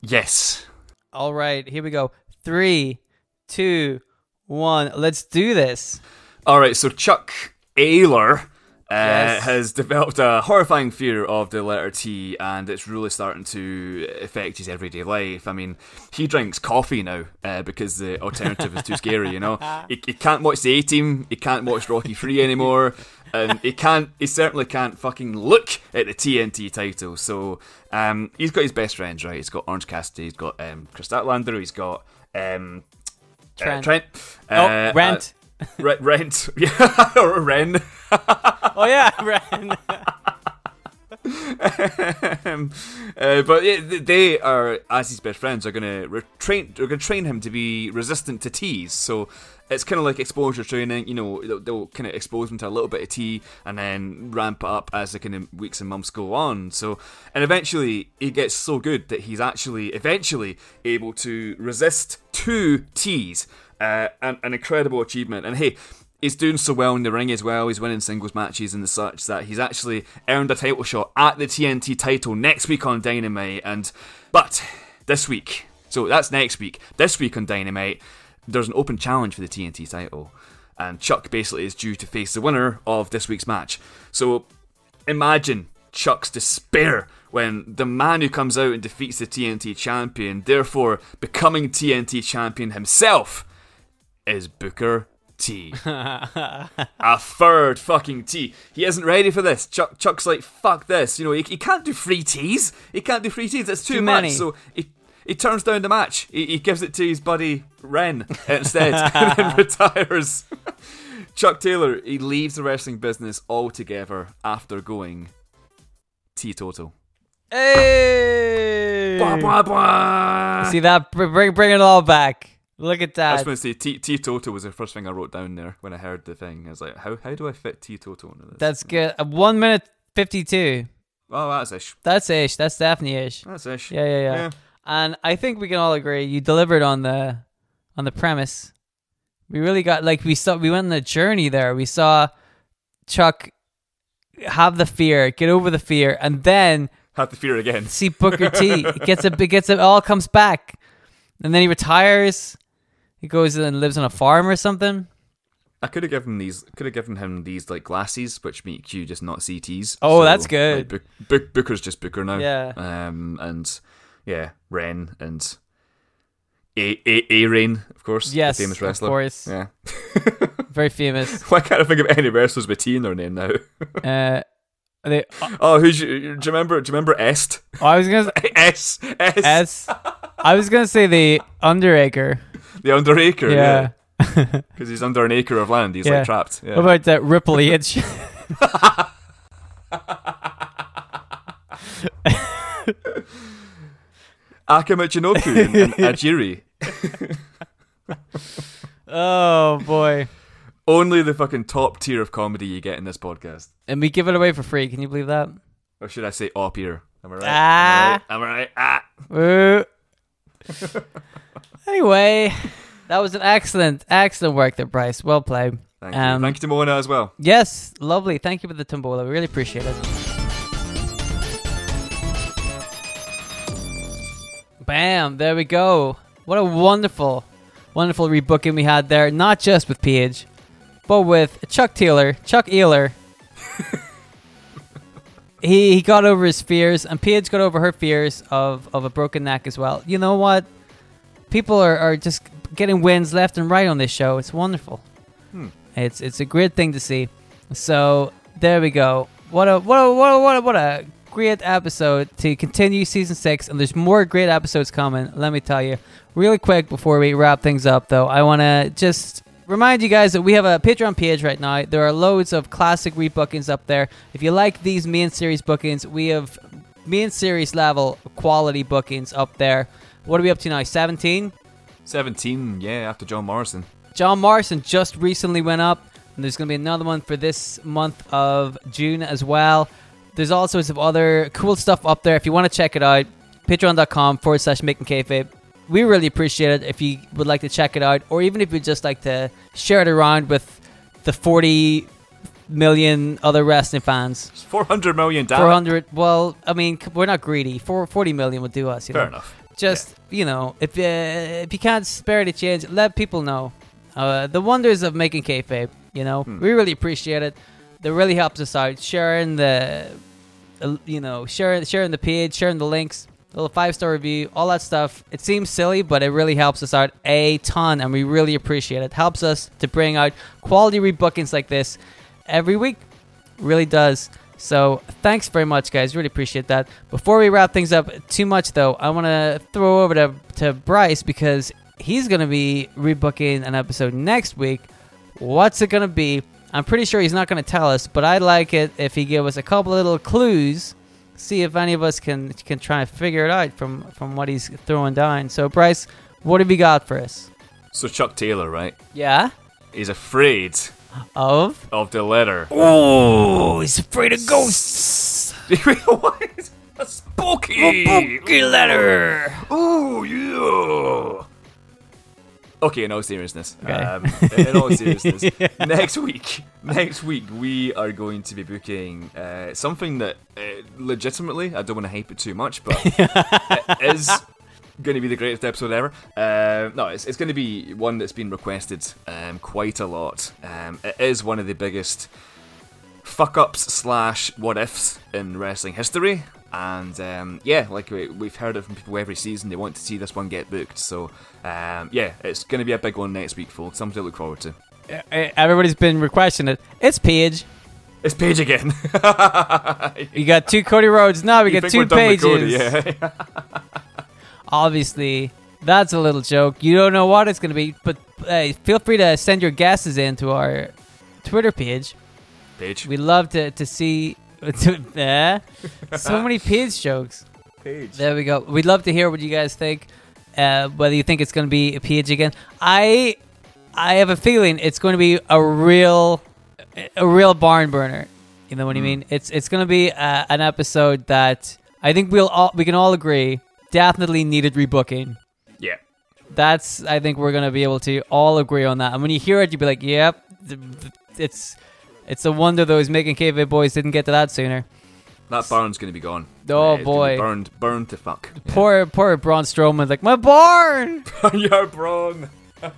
[SPEAKER 3] Yes.
[SPEAKER 2] All right, here we go. Three, two, one. Let's do this.
[SPEAKER 3] All right, so Chuck Ayler uh,
[SPEAKER 2] Yes.
[SPEAKER 3] has developed a horrifying fear of the letter T, and it's really starting to affect his everyday life. I mean, he drinks coffee now uh, because the alternative is too scary. You know, he, he can't watch the A Team, he can't watch Rocky Three anymore, and he can't. He certainly can't fucking look at the TNT title. So um, he's got his best friends, right? He's got Orange Cassidy, he's got um, Kris Statlander, he's got. Um, uh,
[SPEAKER 2] Trent.
[SPEAKER 3] Trent.
[SPEAKER 2] Oh,
[SPEAKER 3] uh,
[SPEAKER 2] Rent.
[SPEAKER 3] Re- rent, yeah, or Ren.
[SPEAKER 2] oh yeah, Rent.
[SPEAKER 3] um, uh, but yeah, they are, as his best friends, are going to re- train. They're going to train him to be resistant to teas. So it's kind of like exposure training. You know, they'll, they'll kind of expose him to a little bit of tea and then ramp it up as the kind of weeks and months go on. So and eventually he gets so good that he's actually eventually able to resist two teas. Uh, an, an incredible achievement. And hey, he's doing so well in the ring as well. He's winning singles matches and such that he's actually earned a title shot at the TNT title next week on Dynamite. And but this week, so that's next week. This week on Dynamite, there's an open challenge for the TNT title, and Chuck basically is due to face the winner of this week's match. So imagine Chuck's despair when the man who comes out and defeats the TNT champion, therefore becoming TNT champion himself, is Booker T. a third fucking T. He isn't ready for this. Chuck, Chuck's like, fuck this. You know, he, he can't do free T's. He can't do free T's. It's too,
[SPEAKER 2] Too
[SPEAKER 3] much.
[SPEAKER 2] many.
[SPEAKER 3] So he, he turns down the match. He, he gives it to his buddy Ren instead and then retires. Chuck Taylor, he leaves the wrestling business altogether after going teetotal.
[SPEAKER 2] Hey.
[SPEAKER 3] Blah, blah, blah.
[SPEAKER 2] See that? Bring bring it all back. Look at that.
[SPEAKER 3] I was going to say, te- teetotal was the first thing I wrote down there when I heard the thing. I was like, how, how do I fit teetotal into this?
[SPEAKER 2] That's good. Uh, one minute fifty-two.
[SPEAKER 3] Oh, that's ish.
[SPEAKER 2] That's ish. That's definitely ish.
[SPEAKER 3] That's ish.
[SPEAKER 2] Yeah, yeah, yeah, And I think we can all agree you delivered on the on the premise We really got like we saw we went on a journey there. We saw Chuck have the fear, get over the fear, and then
[SPEAKER 3] Have the fear again.
[SPEAKER 2] see Booker T. It gets a it gets it all comes back, and then he retires. He goes and lives on a farm or something.
[SPEAKER 3] I could have given these, could have given him these like glasses, which make you just not see CTs.
[SPEAKER 2] Oh, that's good.
[SPEAKER 3] Like, Book, Booker's just Booker now.
[SPEAKER 2] Yeah.
[SPEAKER 3] Um, and yeah, Ren and A A A Rain, of course.
[SPEAKER 2] Yes,
[SPEAKER 3] the famous
[SPEAKER 2] of
[SPEAKER 3] wrestler.
[SPEAKER 2] course.
[SPEAKER 3] Yeah.
[SPEAKER 2] Very famous.
[SPEAKER 3] Why can't I think of any wrestlers with T in their name now?
[SPEAKER 2] Uh, they,
[SPEAKER 3] oh, who's you, do you remember? Do you remember Est?
[SPEAKER 2] oh, I was gonna
[SPEAKER 3] S S
[SPEAKER 2] S. I was gonna say the Underacre.
[SPEAKER 3] The under acre.
[SPEAKER 2] Yeah.
[SPEAKER 3] because he's under an acre of land. He's
[SPEAKER 2] Yeah.
[SPEAKER 3] like trapped. Yeah.
[SPEAKER 2] What about that Ripple H?
[SPEAKER 3] Akamichinoku and, and Ajiri.
[SPEAKER 2] oh boy!
[SPEAKER 3] Only the fucking top tier of comedy you get in this podcast.
[SPEAKER 2] And we give it away for free. Can you believe that?
[SPEAKER 3] Or should I say op ear? Am I right?
[SPEAKER 2] Ah.
[SPEAKER 3] Am I right? Am I right? Ah.
[SPEAKER 2] Anyway, that was an excellent, excellent work there, Bryce. Well played.
[SPEAKER 3] Thank you.
[SPEAKER 2] Um,
[SPEAKER 3] Thank you to Mona as well.
[SPEAKER 2] Yes, lovely. Thank you for the tombola. We really appreciate it. Bam! There we go. What a wonderful, wonderful rebooking we had there. Not just with Paige, but with Chuck Taylor, Chuck Eeler. he he got over his fears, and Paige got over her fears of of a broken neck as well. You know what? People are, are just getting wins left and right on this show. It's wonderful. Hmm. It's it's a great thing to see. So there we go. What a what a what a, what a, what a great episode to continue season six, and there's more great episodes coming. Let me tell you, really quick before we wrap things up, though, I want to just remind you guys that we have a Patreon page right now. There are loads of classic rebookings up there. If you like these main series bookings, we have main series level quality bookings up there. What are we up to now? 17.
[SPEAKER 3] 17, yeah, after John Morrison.
[SPEAKER 2] John Morrison just recently went up, and there's going to be another one for this month of June as well. There's all sorts of other cool stuff up there. If you want to check it out, patreon.com forward slash making kayfabe. We really appreciate it if you would like to check it out, or even if you'd just like to share it around with the 40 million other wrestling fans.
[SPEAKER 3] 400 million down.
[SPEAKER 2] 400, well, I mean, we're not greedy. Four- 40 million would do us, you
[SPEAKER 3] Fair
[SPEAKER 2] know
[SPEAKER 3] enough.
[SPEAKER 2] Just you know if uh, if you can't spare the change let people know. Uh, the wonders of making kayfabe you know?
[SPEAKER 3] Hmm.
[SPEAKER 2] we really appreciate it. That really helps us out. Sharing the uh, you know sharing sharing the page sharing the links little five star review all that stuff. It seems silly but it really helps us out a ton and we really appreciate it. Helps us to bring out quality rebookings like this every week. Really does. So thanks very much, guys. Really appreciate that. Before we wrap things up too much, though, I want to throw over to to Bryce because he's going to be rebooking an episode next week. What's it going to be? I'm pretty sure he's not going to tell us, but I'd like it if he give us a couple little clues. See if any of us can can try and figure it out from from what he's throwing down. So, Bryce, what have you got for us?
[SPEAKER 3] So Chuck Taylor, right?
[SPEAKER 2] Yeah.
[SPEAKER 3] He's afraid
[SPEAKER 2] Of.
[SPEAKER 3] of the letter.
[SPEAKER 2] Oh, he's afraid of ghosts.
[SPEAKER 3] what? A spooky.
[SPEAKER 2] Spooky letter.
[SPEAKER 3] Oh yeah. Okay, in all seriousness,
[SPEAKER 2] Okay.
[SPEAKER 3] um, in all seriousness, next week, next week we are going to be booking uh, something that uh, legitimately, I don't want to hype it too much, but it is going to be the greatest episode ever. Uh, no, it's, it's going to be one that's been requested um, quite a lot. Um, it is one of the biggest fuck ups slash what ifs in wrestling history. And um, yeah, like we, we've heard it from people every season, they want to see this one get booked. So um, yeah, it's going to be a big one next week, folks. Something to look forward to.
[SPEAKER 2] Everybody's been requesting it. It's Paige.
[SPEAKER 3] It's Paige again.
[SPEAKER 2] You got two Cody Rhodes. Now we
[SPEAKER 3] You
[SPEAKER 2] got two
[SPEAKER 3] we're done with
[SPEAKER 2] pages.
[SPEAKER 3] Cody, yeah.
[SPEAKER 2] Obviously, that's a little joke. You don't know what it's going to be, but uh, feel free to send your guesses in to our Twitter page.
[SPEAKER 3] Paige.
[SPEAKER 2] We'd love to, to see. Eh? so many page jokes.
[SPEAKER 3] Page.
[SPEAKER 2] There we go. We'd love to hear what you guys think. Uh, whether you think it's going to be a page again. I I have a feeling it's going to be a real a real barn burner. You know what I
[SPEAKER 3] Mm.
[SPEAKER 2] mean? It's it's going to be uh, an episode that I think we'll all we can all agree definitely needed rebooking.
[SPEAKER 3] Yeah.
[SPEAKER 2] That's I think we're gonna be able to all agree on that. And when you hear it, you'll be like, "Yep, it's it's a wonder those making kayfabe boys didn't get to that sooner."
[SPEAKER 3] That barn's gonna be gone.
[SPEAKER 2] Oh,
[SPEAKER 3] it's gonna be
[SPEAKER 2] boy.
[SPEAKER 3] burned, burned to fuck.
[SPEAKER 2] Poor poor Braun Strowman's like, "My barn,
[SPEAKER 3] You're Braun.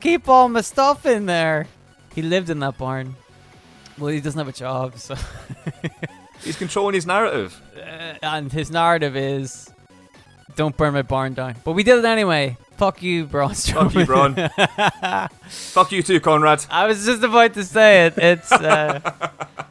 [SPEAKER 2] keep all my stuff in there." He lived in that barn. Well, he doesn't have a job, so
[SPEAKER 3] He's controlling his narrative.
[SPEAKER 2] Uh, and his narrative is, "Don't burn my barn down." But we did it anyway. Fuck you, Braun Strowman.
[SPEAKER 3] Fuck you, Braun. Fuck you too, Conrad.
[SPEAKER 2] I was just about to say it. It's, uh,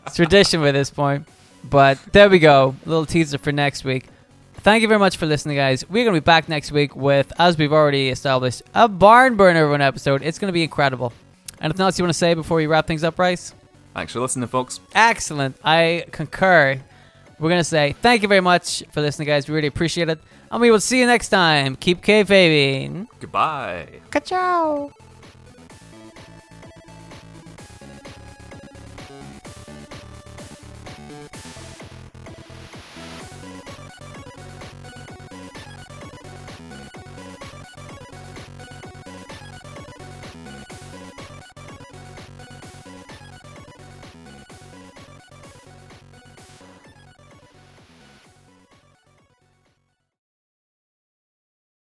[SPEAKER 2] it's tradition by this point. But there we go. A little teaser for next week. Thank you very much for listening, guys. We're going to be back next week with, as we've already established, a barn burner of an episode. It's going to be incredible. Anything else you want to say before we wrap things up, Bryce?
[SPEAKER 3] Thanks for listening, folks.
[SPEAKER 2] Excellent. I concur. We're going to say thank you very much for listening, guys. We really appreciate it. And we will see you next time. Keep kayfabing.
[SPEAKER 3] Goodbye.
[SPEAKER 2] Ka-chow.